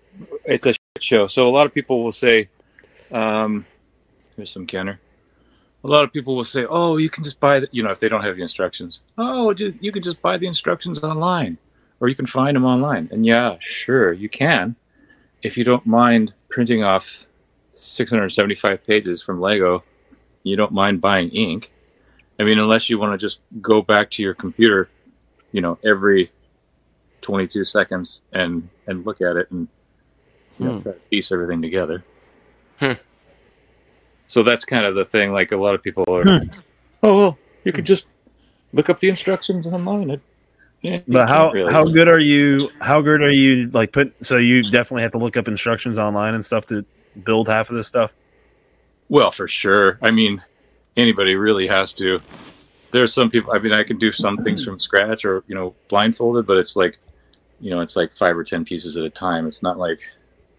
it's a shit show. So a lot of people will say, um, "Here's some Kenner." A lot of people will say, "Oh, you can just buy the," you know, if they don't have the instructions. Oh, you can just buy the instructions online. or you can find them online. And yeah, sure, you can, if you don't mind printing off 675 pages from Lego. You don't mind buying ink. I mean, unless you want to just go back to your computer, you know, every 22 seconds and and look at it and you know, Hmm. try to piece everything together. Hmm. So that's kind of the thing. Like a lot of people are, hmm. oh well, you could just look up the instructions online. It, yeah, But how really. how good are you? How good are you? Like put so you definitely have to look up instructions online and stuff to build half of this stuff. Well, for sure. I mean, anybody really has to. There's some people. I mean, I can do some things from scratch or you know blindfolded, but it's like, you know, it's like five or ten pieces at a time. It's not like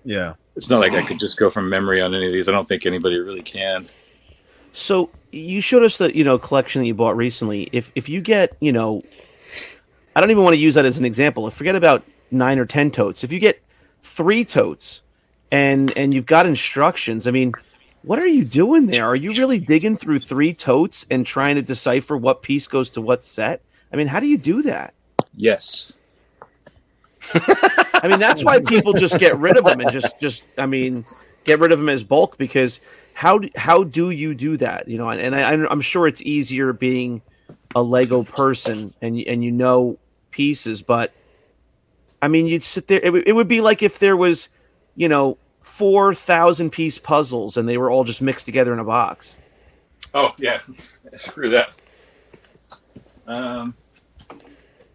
Yeah. It's not like I could just go from memory on any of these. I don't think anybody really can. So you showed us the you know collection that you bought recently. If if you get you know, I don't even want to use that as an example. Forget about nine or ten totes. If you get three totes, and and you've got instructions, I mean, what are you doing there? Are you really digging through three totes and trying to decipher what piece goes to what set? I mean, how do you do that? Yes. I mean, that's why people just get rid of them and just just I mean, get rid of them as bulk because how do, how do you do that? You know, and, and I, I'm sure it's easier being a Lego person and you- and you know pieces, but I mean, you'd sit there. It, would- it would be like if there was, you know, four thousand piece puzzles and they were all just mixed together in a box. Oh yeah. *laughs* Screw that. Um. Let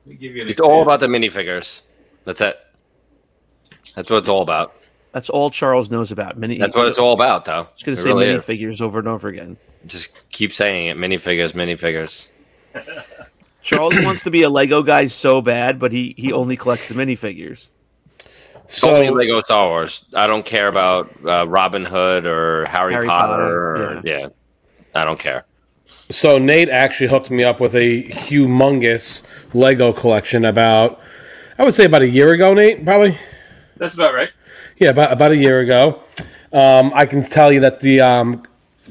me give you an It's all about the minifigures. That's it. That's what it's all about. That's all Charles knows about. Mini. That's what it's all about, though. Just gonna It say really mini is. over and over again. Just keep saying it. Minifigures, minifigures. *laughs* Charles wants to be a Lego guy so bad, but he he only collects the minifigures. So Only Lego Star Wars. I don't care about uh, Robin Hood or Harry, Harry Potter. Potter, or, yeah. I don't care. So Nate actually hooked me up with a humongous Lego collection about, I would say about a year ago. Nate, probably. That's about right. Yeah, about about a year ago. Um, I can tell you that the um,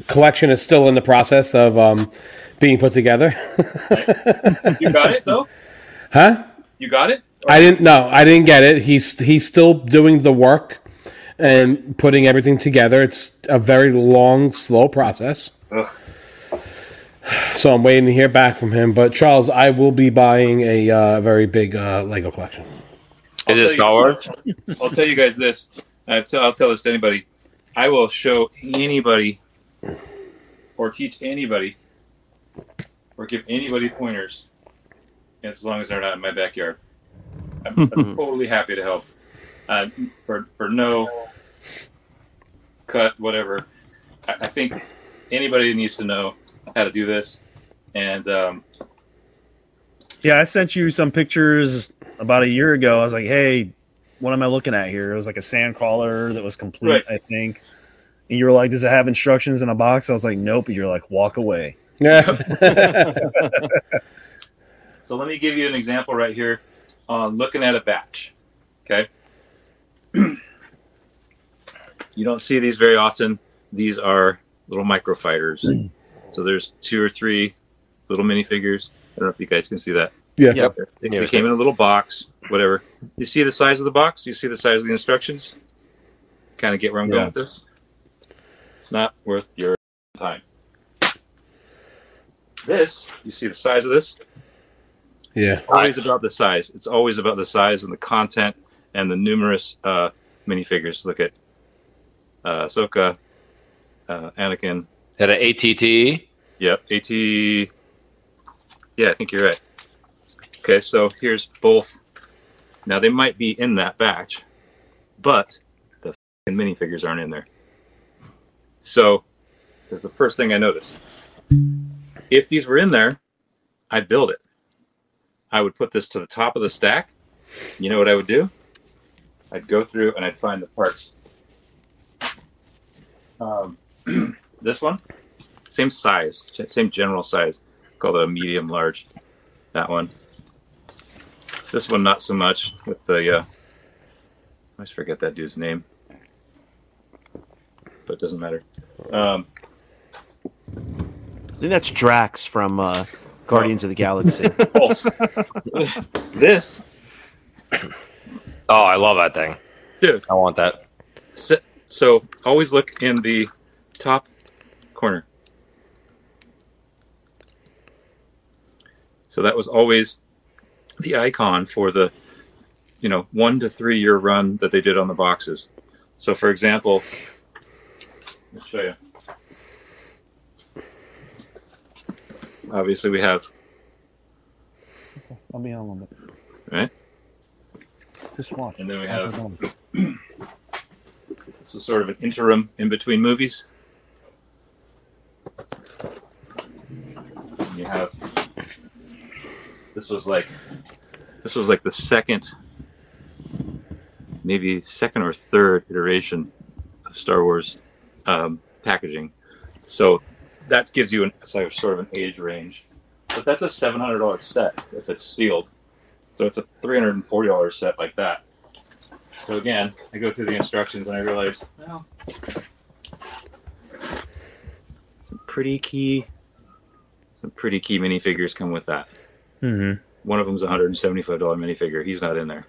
collection is still in the process of um, being put together. You got it though. *laughs* huh? You got it. I didn't. No, I didn't get it. He's he's still doing the work and putting everything together. It's a very long, slow process. Ugh. So I'm waiting to hear back from him. But Charles, I will be buying a uh, very big uh, Lego collection. Is it Star Wars? I'll tell you guys this. I've t- I'll tell this to anybody. I will show anybody or teach anybody or give anybody pointers as long as they're not in my backyard. I'm, I'm *laughs* totally happy to help. Uh, for, for no cut, whatever. I, I think anybody needs to know how to do this. And um, Yeah, I sent you some pictures about a year ago. I was like, "Hey, what am I looking at here?" It was like a sand crawler that was complete, Right. I think. And you were like, "Does it have instructions in a box?" I was like, "Nope." And you're like, "Walk away." Yeah. *laughs* So let me give you an example right here on looking at a batch. Okay. *clears throat* you don't see these very often. These are little microfighters. So there's two or three little minifigures. I don't know if you guys can see that. yeah. Yep. They, Yeah. they came in a little box, whatever. You see the size of the box? You see the size of the instructions? Kind of get where I'm going with this? It's not worth your time. This, you see the size of this? Yeah. It's always about the size. It's always about the size and the content and the numerous uh, minifigures. Look at uh, Ahsoka, uh, Anakin. It an ATT? Yep, At. Yeah, I think you're right. Okay, so here's both. Now they might be in that batch, but the minifigures aren't in there. So that's the first thing I noticed. If these were in there, I'd build it. I would put this to the top of the stack. You know what I would do? I'd go through and I'd find the parts. Um, *clears throat* this one, same size, same general size. Called a medium large. That one. This one, not so much with the. Uh, I always forget that dude's name, but it doesn't matter. Um, I think that's Drax from uh, Guardians of the Galaxy. *laughs* *laughs* This Oh, I love that thing. Dude. I want that. So, so always look in the top corner. So that was always the icon for the, you know, one to three year run that they did on the boxes. So, for example, I'll show you. Obviously, we have I'll be on a little bit. right, Just watch. and then we have so *clears throat* sort of an interim in between movies. And you have this was like this was like the second maybe second or third iteration of Star Wars um, packaging. So that gives you an, sort of- sort of an age range. But that's a seven hundred dollar set if it's sealed. So it's a three hundred and forty dollar set like that. So again, I go through the instructions and I realize, well, some pretty key, some pretty key minifigures come with that. Mm-hmm. One of them's a hundred and seventy-five dollar minifigure. He's not in there.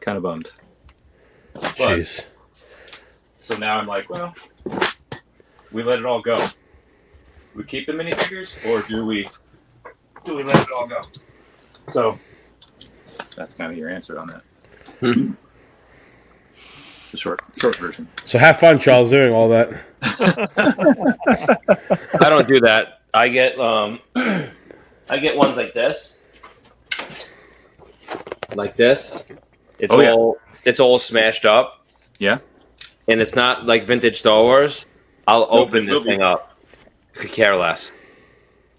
Kind of bummed. But, Jeez. so now I'm like, well, we let it all go. We keep the minifigures, or do we? Do we let it all go? So that's kind of your answer on that. Hmm. the short, short version. So have fun, Charles, doing all that. *laughs* *laughs* I don't do that. I get um, *clears throat* I get ones like this, like this. It's Oh, yeah. all it's all smashed up. Yeah. and it's not like vintage Star Wars. I'll No, open this thing up. Could care less.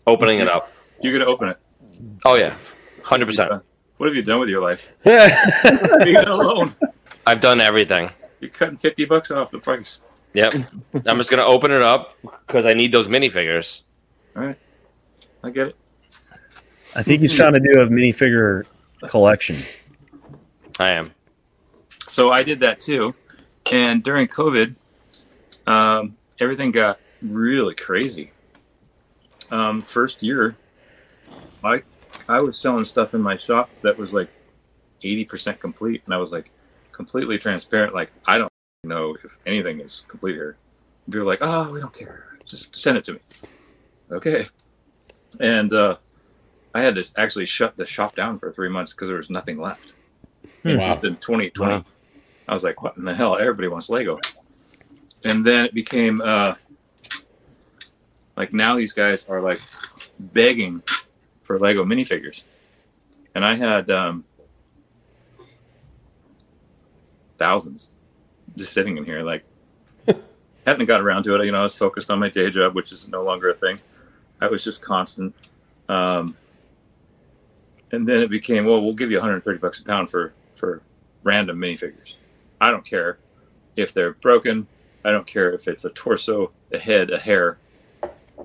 Opening it up. You're gonna open it. Oh yeah, hundred percent. What have you done with your life? *laughs* yeah, Leave it alone. I've done everything. You're cutting fifty bucks off the price. Yep. I'm just gonna open it up because I need those minifigures. All right, I get it. I think he's trying to do a minifigure collection. I am. So I did that too, and during COVID, um, everything got really crazy. Um, first year, I I was selling stuff in my shop that was like eighty percent complete, and I was like completely transparent. Like I don't know if anything is complete here. And people were like, "Oh, we don't care. Just send it to me." Okay, and uh, I had to actually shut the shop down for three months because there was nothing left. Wow. In 2020. Wow. I was like, what in the hell? Everybody wants Lego. And then it became uh, like now these guys are like begging for Lego minifigures. And I had um, thousands just sitting in here. Like, *laughs* hadn't got around to it. You know, I was focused on my day job, which is no longer a thing. I was just constant. Um, and then it became, well, we'll give you 130 bucks a pound for for random minifigures. I don't care if they're broken. I don't care if it's a torso, a head, a hair.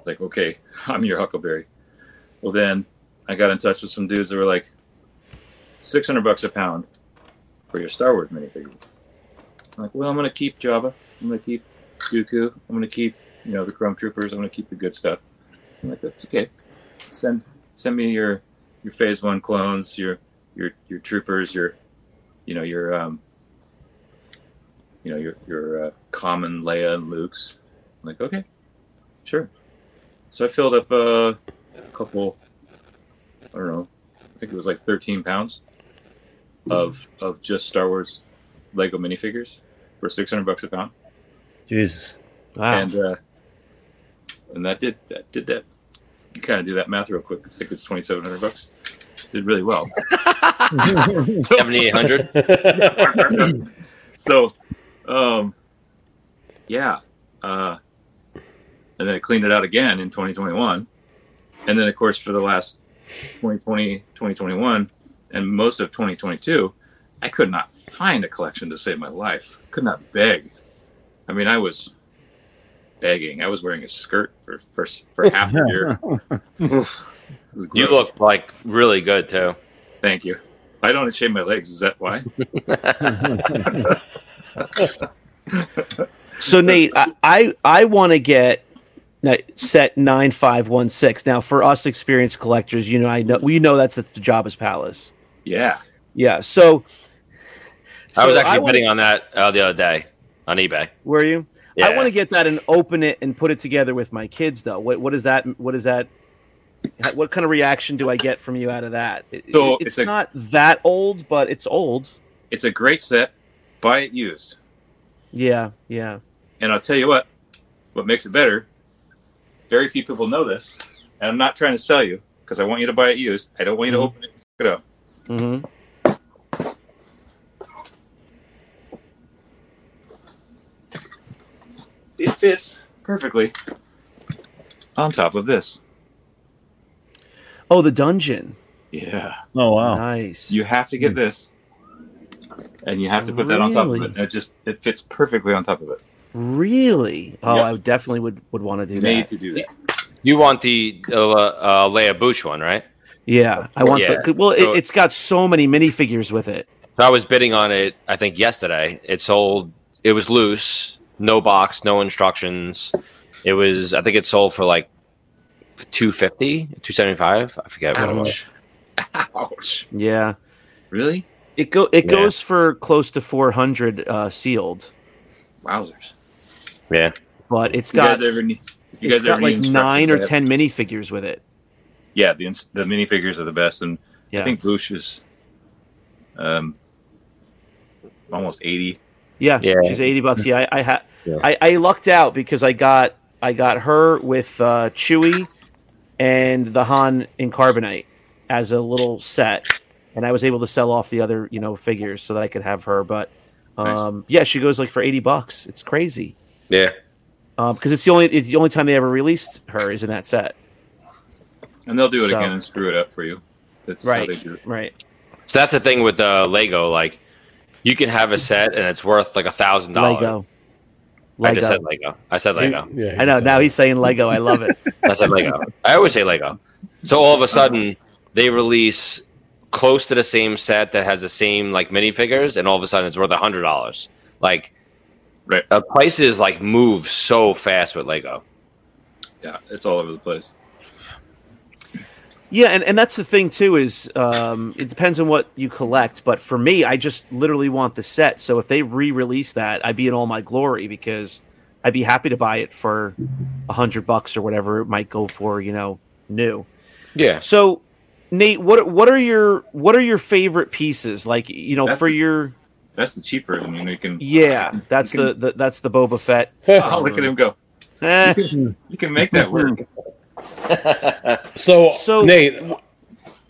Like, okay, *laughs* I'm your Huckleberry. Well, then I got in touch with some dudes that were like, 600 bucks a pound for your Star Wars minifigure. I'm like, well, I'm going to keep Jabba. I'm going to keep Dooku. I'm going to keep, you know, the Chrome Troopers. I'm going to keep the good stuff. I'm like, that's okay. Send send me your your Phase One clones, your your your troopers, your you know your um you know your your uh, common Leia and Luke's. I'm like, okay, sure. So I filled up uh, a couple. I don't know. I think it was like 13 pounds of of just Star Wars Lego minifigures for 600 bucks a pound, Jesus. Wow. and uh, and that did that did that. You kind of do that math real quick. I think it's 2,700 bucks. Did really well. *laughs* Seventy eight hundred. so, um, yeah. Uh, and then I cleaned it out again in 2021. And then, of course, for the last 2020, 2021, and most of 2022, I could not find a collection to save my life. Could not beg. I mean, I was begging. I was wearing a skirt for for, for half the year. *laughs* Oof. It was You look like really good too. Thank you. I don't shave my legs. Is that why? *laughs* So Nate, I I, I want to get set nine five one six. Now for us experienced collectors, you know, I know we know that's the Jabba's palace. Yeah. Yeah. So, I was so actually wanna- bidding on that uh, the other day on eBay. Were you? Yeah. I want to get that and open it and put it together with my kids, though. What what is that? What is that? What kind of reaction do I get from you out of that? So, it's, it's a- not that old, but it's old. It's a great set. Buy it used. Yeah, yeah. And I'll tell you what, what makes it better, very few people know this. And I'm not trying to sell you because I want you to buy it used. I don't want you to Mhm. open it it up. hmm It fits perfectly on top of this. Oh, the dungeon. Yeah. Oh wow. Nice. You have to get this. And you have to put that on top of it. It just it fits perfectly on top of it. really? Oh, Yep. I definitely would would want to do Made that. to do that. You want the uh, uh, Leia Boushh one, right? Yeah, I want. Yeah. The, well, it, it's got so many minifigures with it. I was bidding on it. I think yesterday. It sold. It was loose, no box, no instructions. It was. I think it sold for like 250 275 I forget what it was. Ouch. Ouch. Yeah, Really? it go it Yeah. goes for close to four hundred uh, sealed, Wowzers. Yeah. but it's If you got guys ever you it's guys ever got like nine or instructions, I have- ten minifigures with it. Yeah, the ins- the minifigures are the best and Yeah, I think Boushh is um almost 80. Yeah, Yeah. she's eighty bucks. Yeah, I I, ha- Yeah. I I lucked out because I got I got her with uh, Chewie and the Han in carbonite as a little set, and I was able to sell off the other you know figures so that I could have her. But Nice. um, yeah, she goes like for eighty bucks. It's crazy. Yeah. because it's the only it's the only time they ever released her is in that set. And they'll do it So- again and screw it up for you. That's Right, how they do it. right. So that's the thing with uh, Lego. Like, you can have a set and it's worth like a thousand dollars. Lego. I just said Lego. I said Lego. Yeah, I know. Now he's saying Lego. I love it. *laughs* I said Lego. I always say Lego. So all of a sudden, they release close to the same set that has the same like minifigures, and all of a sudden it's worth a hundred dollars. Like, Right. uh, prices like move so fast with Lego. Yeah, it's all over the place. Yeah, and, and that's the thing too is um, it depends on what you collect. But for me, I just literally want the set. So if they re-release that, I'd be in all my glory because I'd be happy to buy it for a hundred bucks or whatever it might go for. You know, new. Yeah. So Nate, what what are your what are your favorite pieces? Like you know, That's for the- your That's the cheaper. I mean, you can. *laughs* yeah, that's *laughs* you the, the that's the Boba Fett. *laughs* Oh, look at him go. Eh, You can make that work. *laughs* So, So- Nate,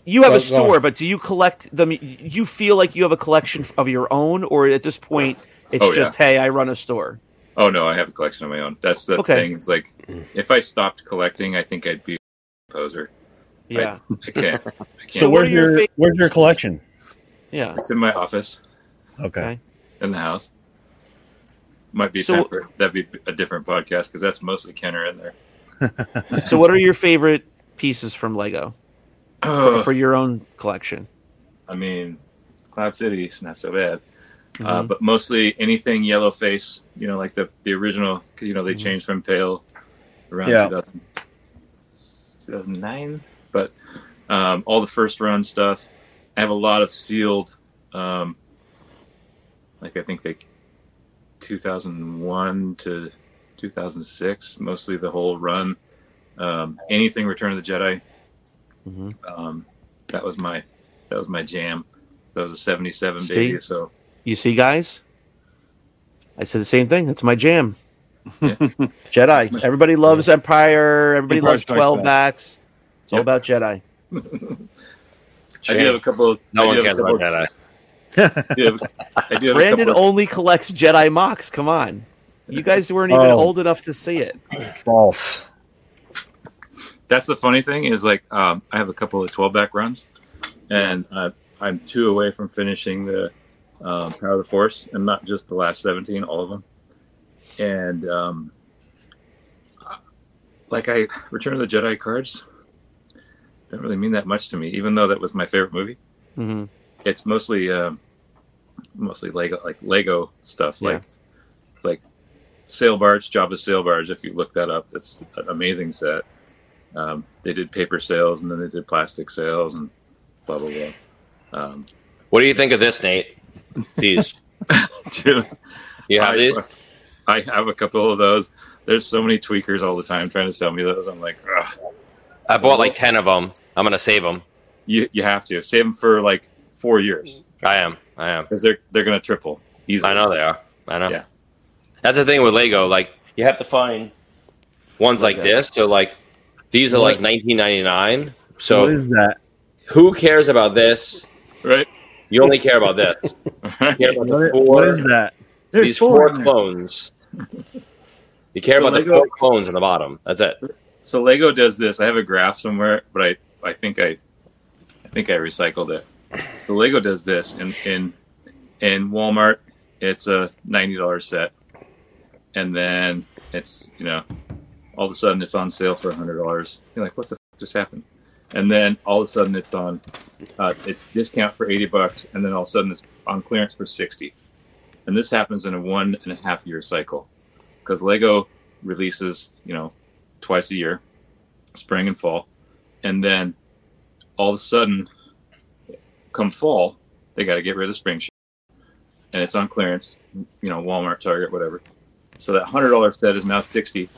You have Go- a store, but do you collect them? You feel like you have a collection of your own, or at this point, it's Oh, yeah. just hey, I run a store. Oh no, I have a collection of my own. That's the Okay. thing. It's like if I stopped collecting, I think I'd be a poser. Yeah, I can't. I *laughs* can't. So, where's your your where's your collection? yeah. it's in my office Okay. Okay. in the house. Might be So- for that'd be a different podcast because that's mostly Kenner in there. So, what are your favorite pieces from Lego for, for your own collection? I mean, Cloud City is not so bad, uh, Mhm. but mostly anything yellow face. You know, like the the original because you know they Mhm. changed from pale around Yeah. 2000, 2009. But um, all the first run stuff. I have a lot of sealed, um, like I think they 2001 to 2006, mostly the whole run. Um, anything Return of the Jedi. Mhm. Um, that was my that was my jam. That was a 77 See? baby. So You see, guys, I said the same thing. That's my jam. Yeah. *laughs* Jedi. Everybody loves Empire. Everybody Empire loves Twelve Back. backs. It's all about Jedi. *laughs* I do have a couple. Of, No I one do cares a about Jedi. *laughs* I do have, I do have Brandon couple only collects Jedi mocks. Come on, you guys weren't even Oh. old enough to see it. False. that's the funny thing is like um, I have a couple of 12 back runs, and uh, I'm two away from finishing the um, Power of the Force, and not just the last 17, all of them. And um, like I Return of the Jedi cards don't really mean that much to me, even though that was my favorite movie. hmm It's mostly um, mostly Lego like Lego stuff. Yeah. Like it's like sail barge, Jabba's sail barge. If you look that up, that's an amazing set. Um, they did paper sails and then they did plastic sails and blah blah blah. Um, What do you think of this, Nate? These. *laughs* Dude, You have I, these? *laughs* I have a couple of those. There's so many tweakers all the time trying to sell me those. I'm like, Ugh. I bought like 10 of them. I'm going to save them. you you have to save them for like four years I am. I am. because they're they're gonna triple. Easily. I know they are. I know. Yeah. That's the thing with Lego. Like, you have to find ones like this. So, like, these are like 19.99. So, is that? who cares about this? right? You only care about this. *laughs* You care about What, four, what is that? There's these four in there. clones. You care So about the four clones on the bottom. That's it. So Lego does this. I have a graph somewhere, but I I think I I think I recycled it. So Lego does this in in in Walmart. It's a ninety dollar set, and then it's you know all of a sudden it's on sale for hundred dollars. You're like, what the f- just happened? And then all of a sudden it's on uh, it's discount for eighty bucks, and then all of a sudden it's on clearance for sixty. And this happens in a one and a half year cycle because Lego releases you know twice a year, spring and fall, and then all of a sudden, come fall, they got to get rid of the spring shit, and it's on clearance. You know, Walmart, Target, whatever. So that hundred dollar set is now sixty,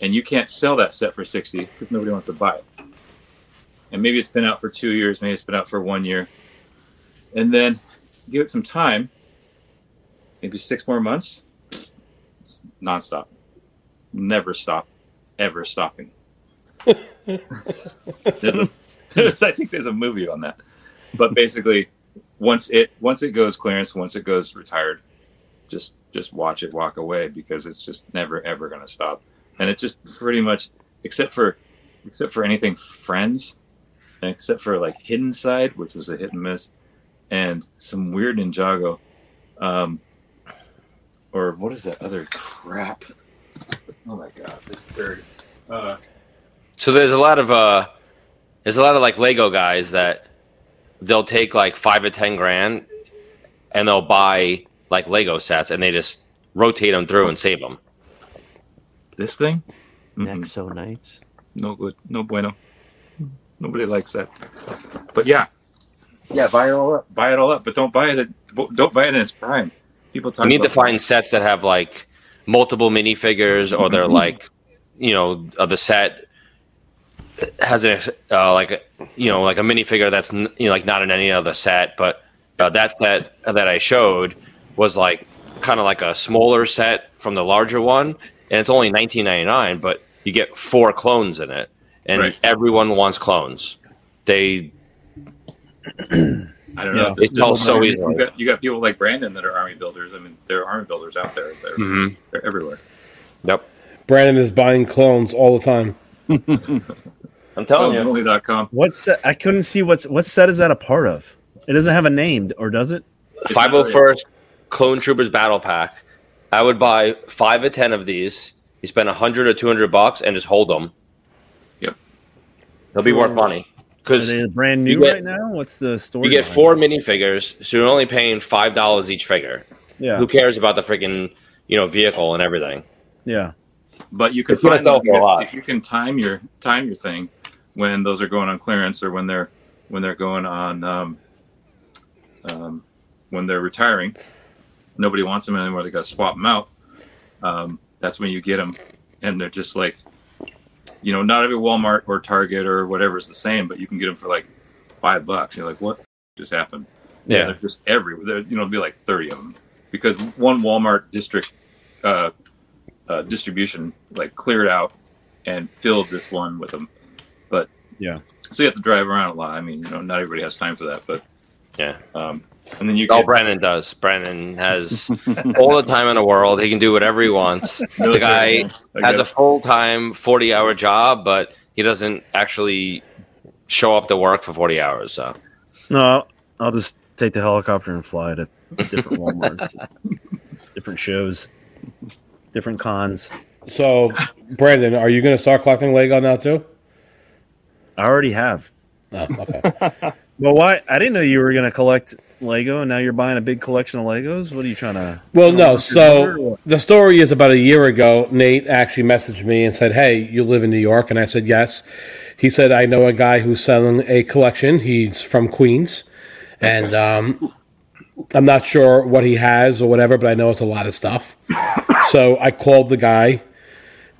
and you can't sell that set for sixty because nobody wants to buy it. And maybe it's been out for two years, maybe it's been out for one year, and then give it some time, maybe six more months, nonstop, never stop, ever stopping. *laughs* A- *laughs* I think there's a movie on that. But basically, once it once it goes clearance, once it goes retired, just just watch it walk away because it's just never ever going to stop. And it just pretty much, except for except for anything friends, except for like Hidden Side, which was a hit and miss, and some weird Ninjago, um, or what is that other crap? Oh my god, this bird. Uh, So there's a lot of uh, there's a lot of like Lego guys that they'll take like five or ten grand, and they'll buy like Lego sets, and they just rotate them through and save them. this thing? Mhm. Nexo Knights. no good, no bueno. Nobody likes that. But yeah, yeah, buy it all up. Buy it all up, but don't buy it. At, don't buy it in its prime. People talk. You need to about find sets that have like multiple minifigures, or they're *laughs* like, you know, uh, the set has a uh, like a, you know like a minifigure that's you know like not in any other set, but uh, that set that I showed was like kind of like a smaller set from the larger one, and it's only nineteen ninety nine, but you get four clones in it, and Right. everyone wants clones. They *clears throat* I don't know. Yeah. They sell so you got, you got people like Brandon that are army builders. I mean, there are army builders out there. They're, Mhm. they're everywhere. Yep. Brandon is buying clones all the time. *laughs* I'm telling you. Only.com. What set? I couldn't see what's what set is that a part of. It doesn't have a name, or does it? Five hundred first Clone Troopers Battle Pack. I would buy five or ten of these. You spend a hundred or two hundred bucks and just hold them. Yep. They'll be worth money because they're brand new get- right now? What's the story? you get behind four it? minifigures, so you're only paying five dollars each figure. Yeah, Who cares about the freaking you know vehicle and everything? yeah. But you can It's find sell if you, if you can time your time your thing when those are going on clearance or when they're when they're going on um, um, when they're retiring. Nobody wants them anymore. They got to swap them out. Um, that's when you get them, and they're just like, you know, not every Walmart or Target or whatever is the same, but you can get them for like five bucks. You're like, what just happened? Yeah. they're just everywhere. There, you know, be like thirty of them because one Walmart district uh, uh, distribution like cleared out and filled this one with them. But Yeah. so you have to drive around a lot. I mean, you know, not everybody has time for that, but Yeah. um, and then you All get Brandon does. Brandon has *laughs* all the time in the world. He can do whatever he wants. The guy man. Has a full time forty hour job, but he doesn't actually show up to work for forty hours. So No, I'll, I'll just take the helicopter and fly to different WalMarts, *laughs* different shows, different cons. So, Brandon, are you going to start collecting Lego now too? I already have. Oh, okay. *laughs* Well, why? I didn't know you were going to collect Lego, and now you're buying a big collection of Legos. What are you trying to? Well, no. So the story is about a year ago. Nate actually messaged me and said, "Hey, you live in New York?" And I said, "Yes." He said, "I know a guy who's selling a collection. He's from Queens, and um, I'm not sure what he has or whatever, but I know it's a lot of stuff. *coughs* So I called the guy.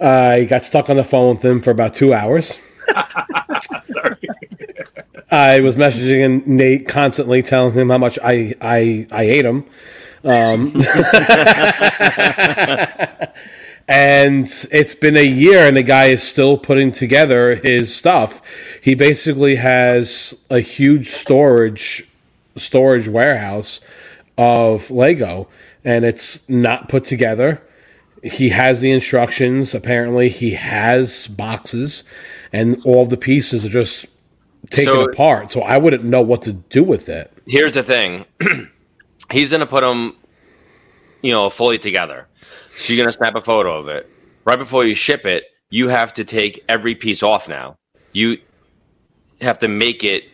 I got stuck on the phone with him for about two hours. *laughs* Sorry. I was messaging Nate constantly, telling him how much I I, I hate him. Um, *laughs* and it's been a year, and the guy is still putting together his stuff. He basically has a huge storage storage warehouse of Lego, and it's not put together. He has the instructions. Apparently, he has boxes, and all the pieces are just taken So- apart. So I wouldn't know what to do with it. Here's the thing. *clears throat* He's gonna put them, you know, fully together. So you're gonna snap a photo of it. Right before you ship it, you have to take every piece off now. You have to make it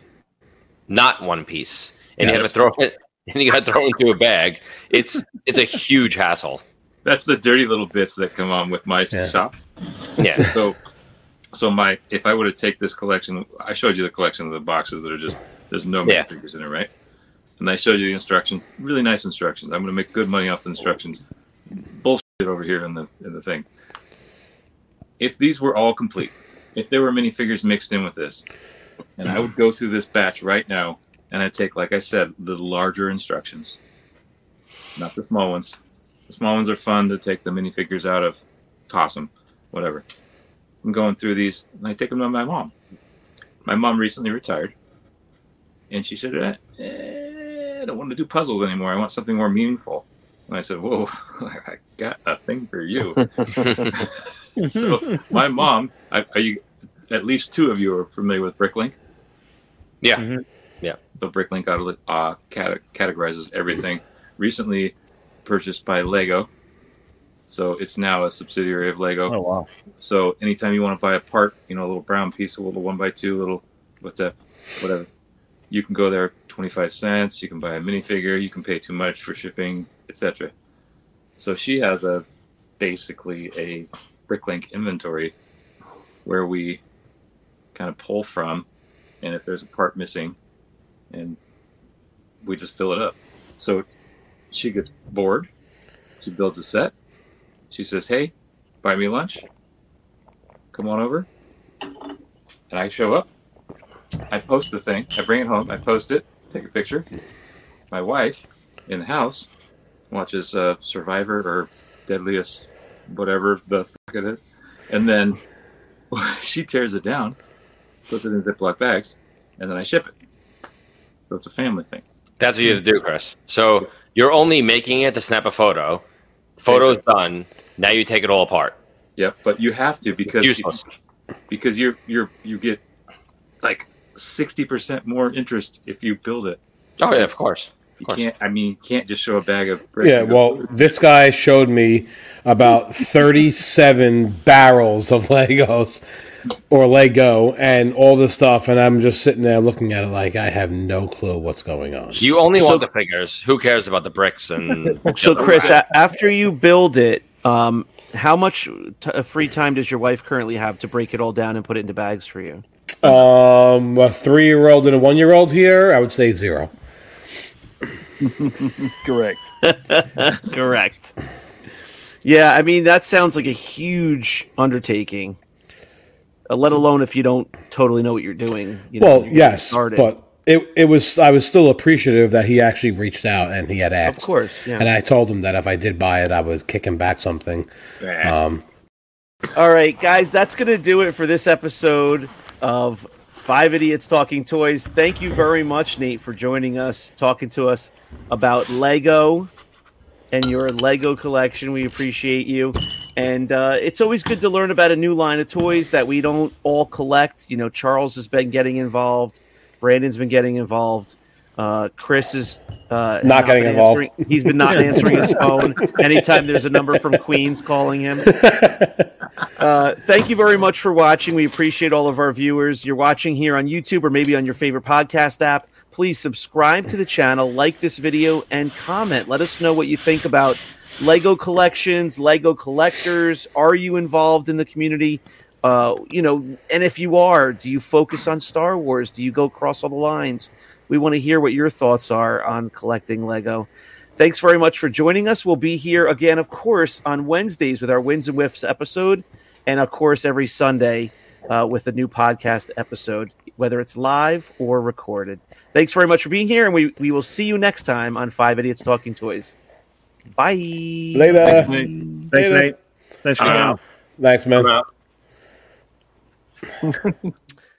not one piece. And you have to throw it *laughs* and you gotta throw it into a bag. It's it's a huge hassle. That's the dirty little bits that come on with my Yeah. shops. Yeah. So, so my if I were to take this collection, I showed you the collection of the boxes that are just there's no Yeah. minifigures in it, right? And I showed you the instructions, really nice instructions. I'm going to make good money off the instructions. Bullshit over here in the in the thing. If these were all complete, if there were minifigures mixed in with this, and I would go through this batch right now, and I'd take, like I said, the larger instructions, not the small ones. The small ones are fun to take the minifigures out of, toss them, whatever. I'm going through these, and I take them to my mom. My mom recently retired, and she said, eh, eh, "I don't want to do puzzles anymore. I want something more meaningful." And I said, "Whoa, *laughs* I got a thing for you." *laughs* *laughs* so my mom, I, are you? At least two of you are familiar with Bricklink. Yeah. Mhm. Yeah. So Bricklink uh, categorizes everything. Recently purchased by Lego, so it's now a subsidiary of Lego. Oh wow. So anytime you want to buy a part, you know, a little brown piece, a little one by two, little what's that, whatever, you can go there, twenty five cents. You can buy a minifigure. You can pay too much for shipping, etc. So she has a basically a Bricklink inventory where we kind of pull from, and if there's a part missing, and we just fill it up. So she gets bored. She builds a set. She says, "Hey, buy me lunch." come on over. And I show up. I post the thing. I bring it home. I post it. Take a picture. My wife in the house watches uh, Survivor or Deadliest, whatever the fuck it is, and then *laughs* she tears it down, puts it in Ziploc bags, and then I ship it. So it's a family thing. That's what you have to do, Chris. So you're only making it to snap a photo. Photo's done. Now you take it all apart. Yep, but you have to because Useless. because you're you're you get like sixty percent more interest if you build it. Oh yeah, of course. You course. can't. I mean, you can't just show a bag of. Yeah, and go, well, this guy showed me about 37 barrels of Legos or Lego and all this stuff, and I'm just sitting there looking at it like I have no clue what's going on. You only So- want the figures. Who cares about the bricks and? *laughs* So, Chris, a- after you build it, um, how much t- free time does your wife currently have to break it all down and put it into bags for you? Um, a three year old and a one year old here, I would say zero. *laughs* Correct. *laughs* Correct. Yeah, I mean that sounds like a huge undertaking. Uh, let alone if you don't totally know what you're doing. You know, Well, you're yes, started. but it it was I was still appreciative that he actually reached out and he had asked. of course, yeah. And I told him that if I did buy it, I would kick him back something. "Nah." Um, All right, guys, that's going to do it for this episode of Five Idiots Talking Toys. Thank you very much, Nate, for joining us, talking to us about Lego and your Lego collection. We appreciate you. And uh, it's always good to learn about a new line of toys that we don't all collect. You know, Charles has been getting involved, Brandon's been getting involved. Uh, Chris is uh, Not getting involved. He's been not answering his phone anytime there's a number from Queens calling him. *laughs* Uh, thank you very much for watching. We appreciate all of our viewers. You're watching here on YouTube or maybe on your favorite podcast app. Please subscribe to the channel, like this video, and comment. Let us know what you think about Lego collections, Lego collectors. Are you involved in the community? Uh, you know, and if you are, do you focus on Star Wars? Do you go across all the lines? We want to hear what your thoughts are on collecting Lego. Thanks very much for joining us. We'll be here again, of course, on Wednesdays with our Wins and Whiffs episode, and of course, every Sunday uh, with a new podcast episode, whether it's live or recorded. Thanks very much for being here, and we, we will see you next time on Five Idiots Talking Toys. Bye. Later. Thanks, Nate. Thanks, Later. Nate. Thanks for coming. Thanks, man. I'm out. *laughs*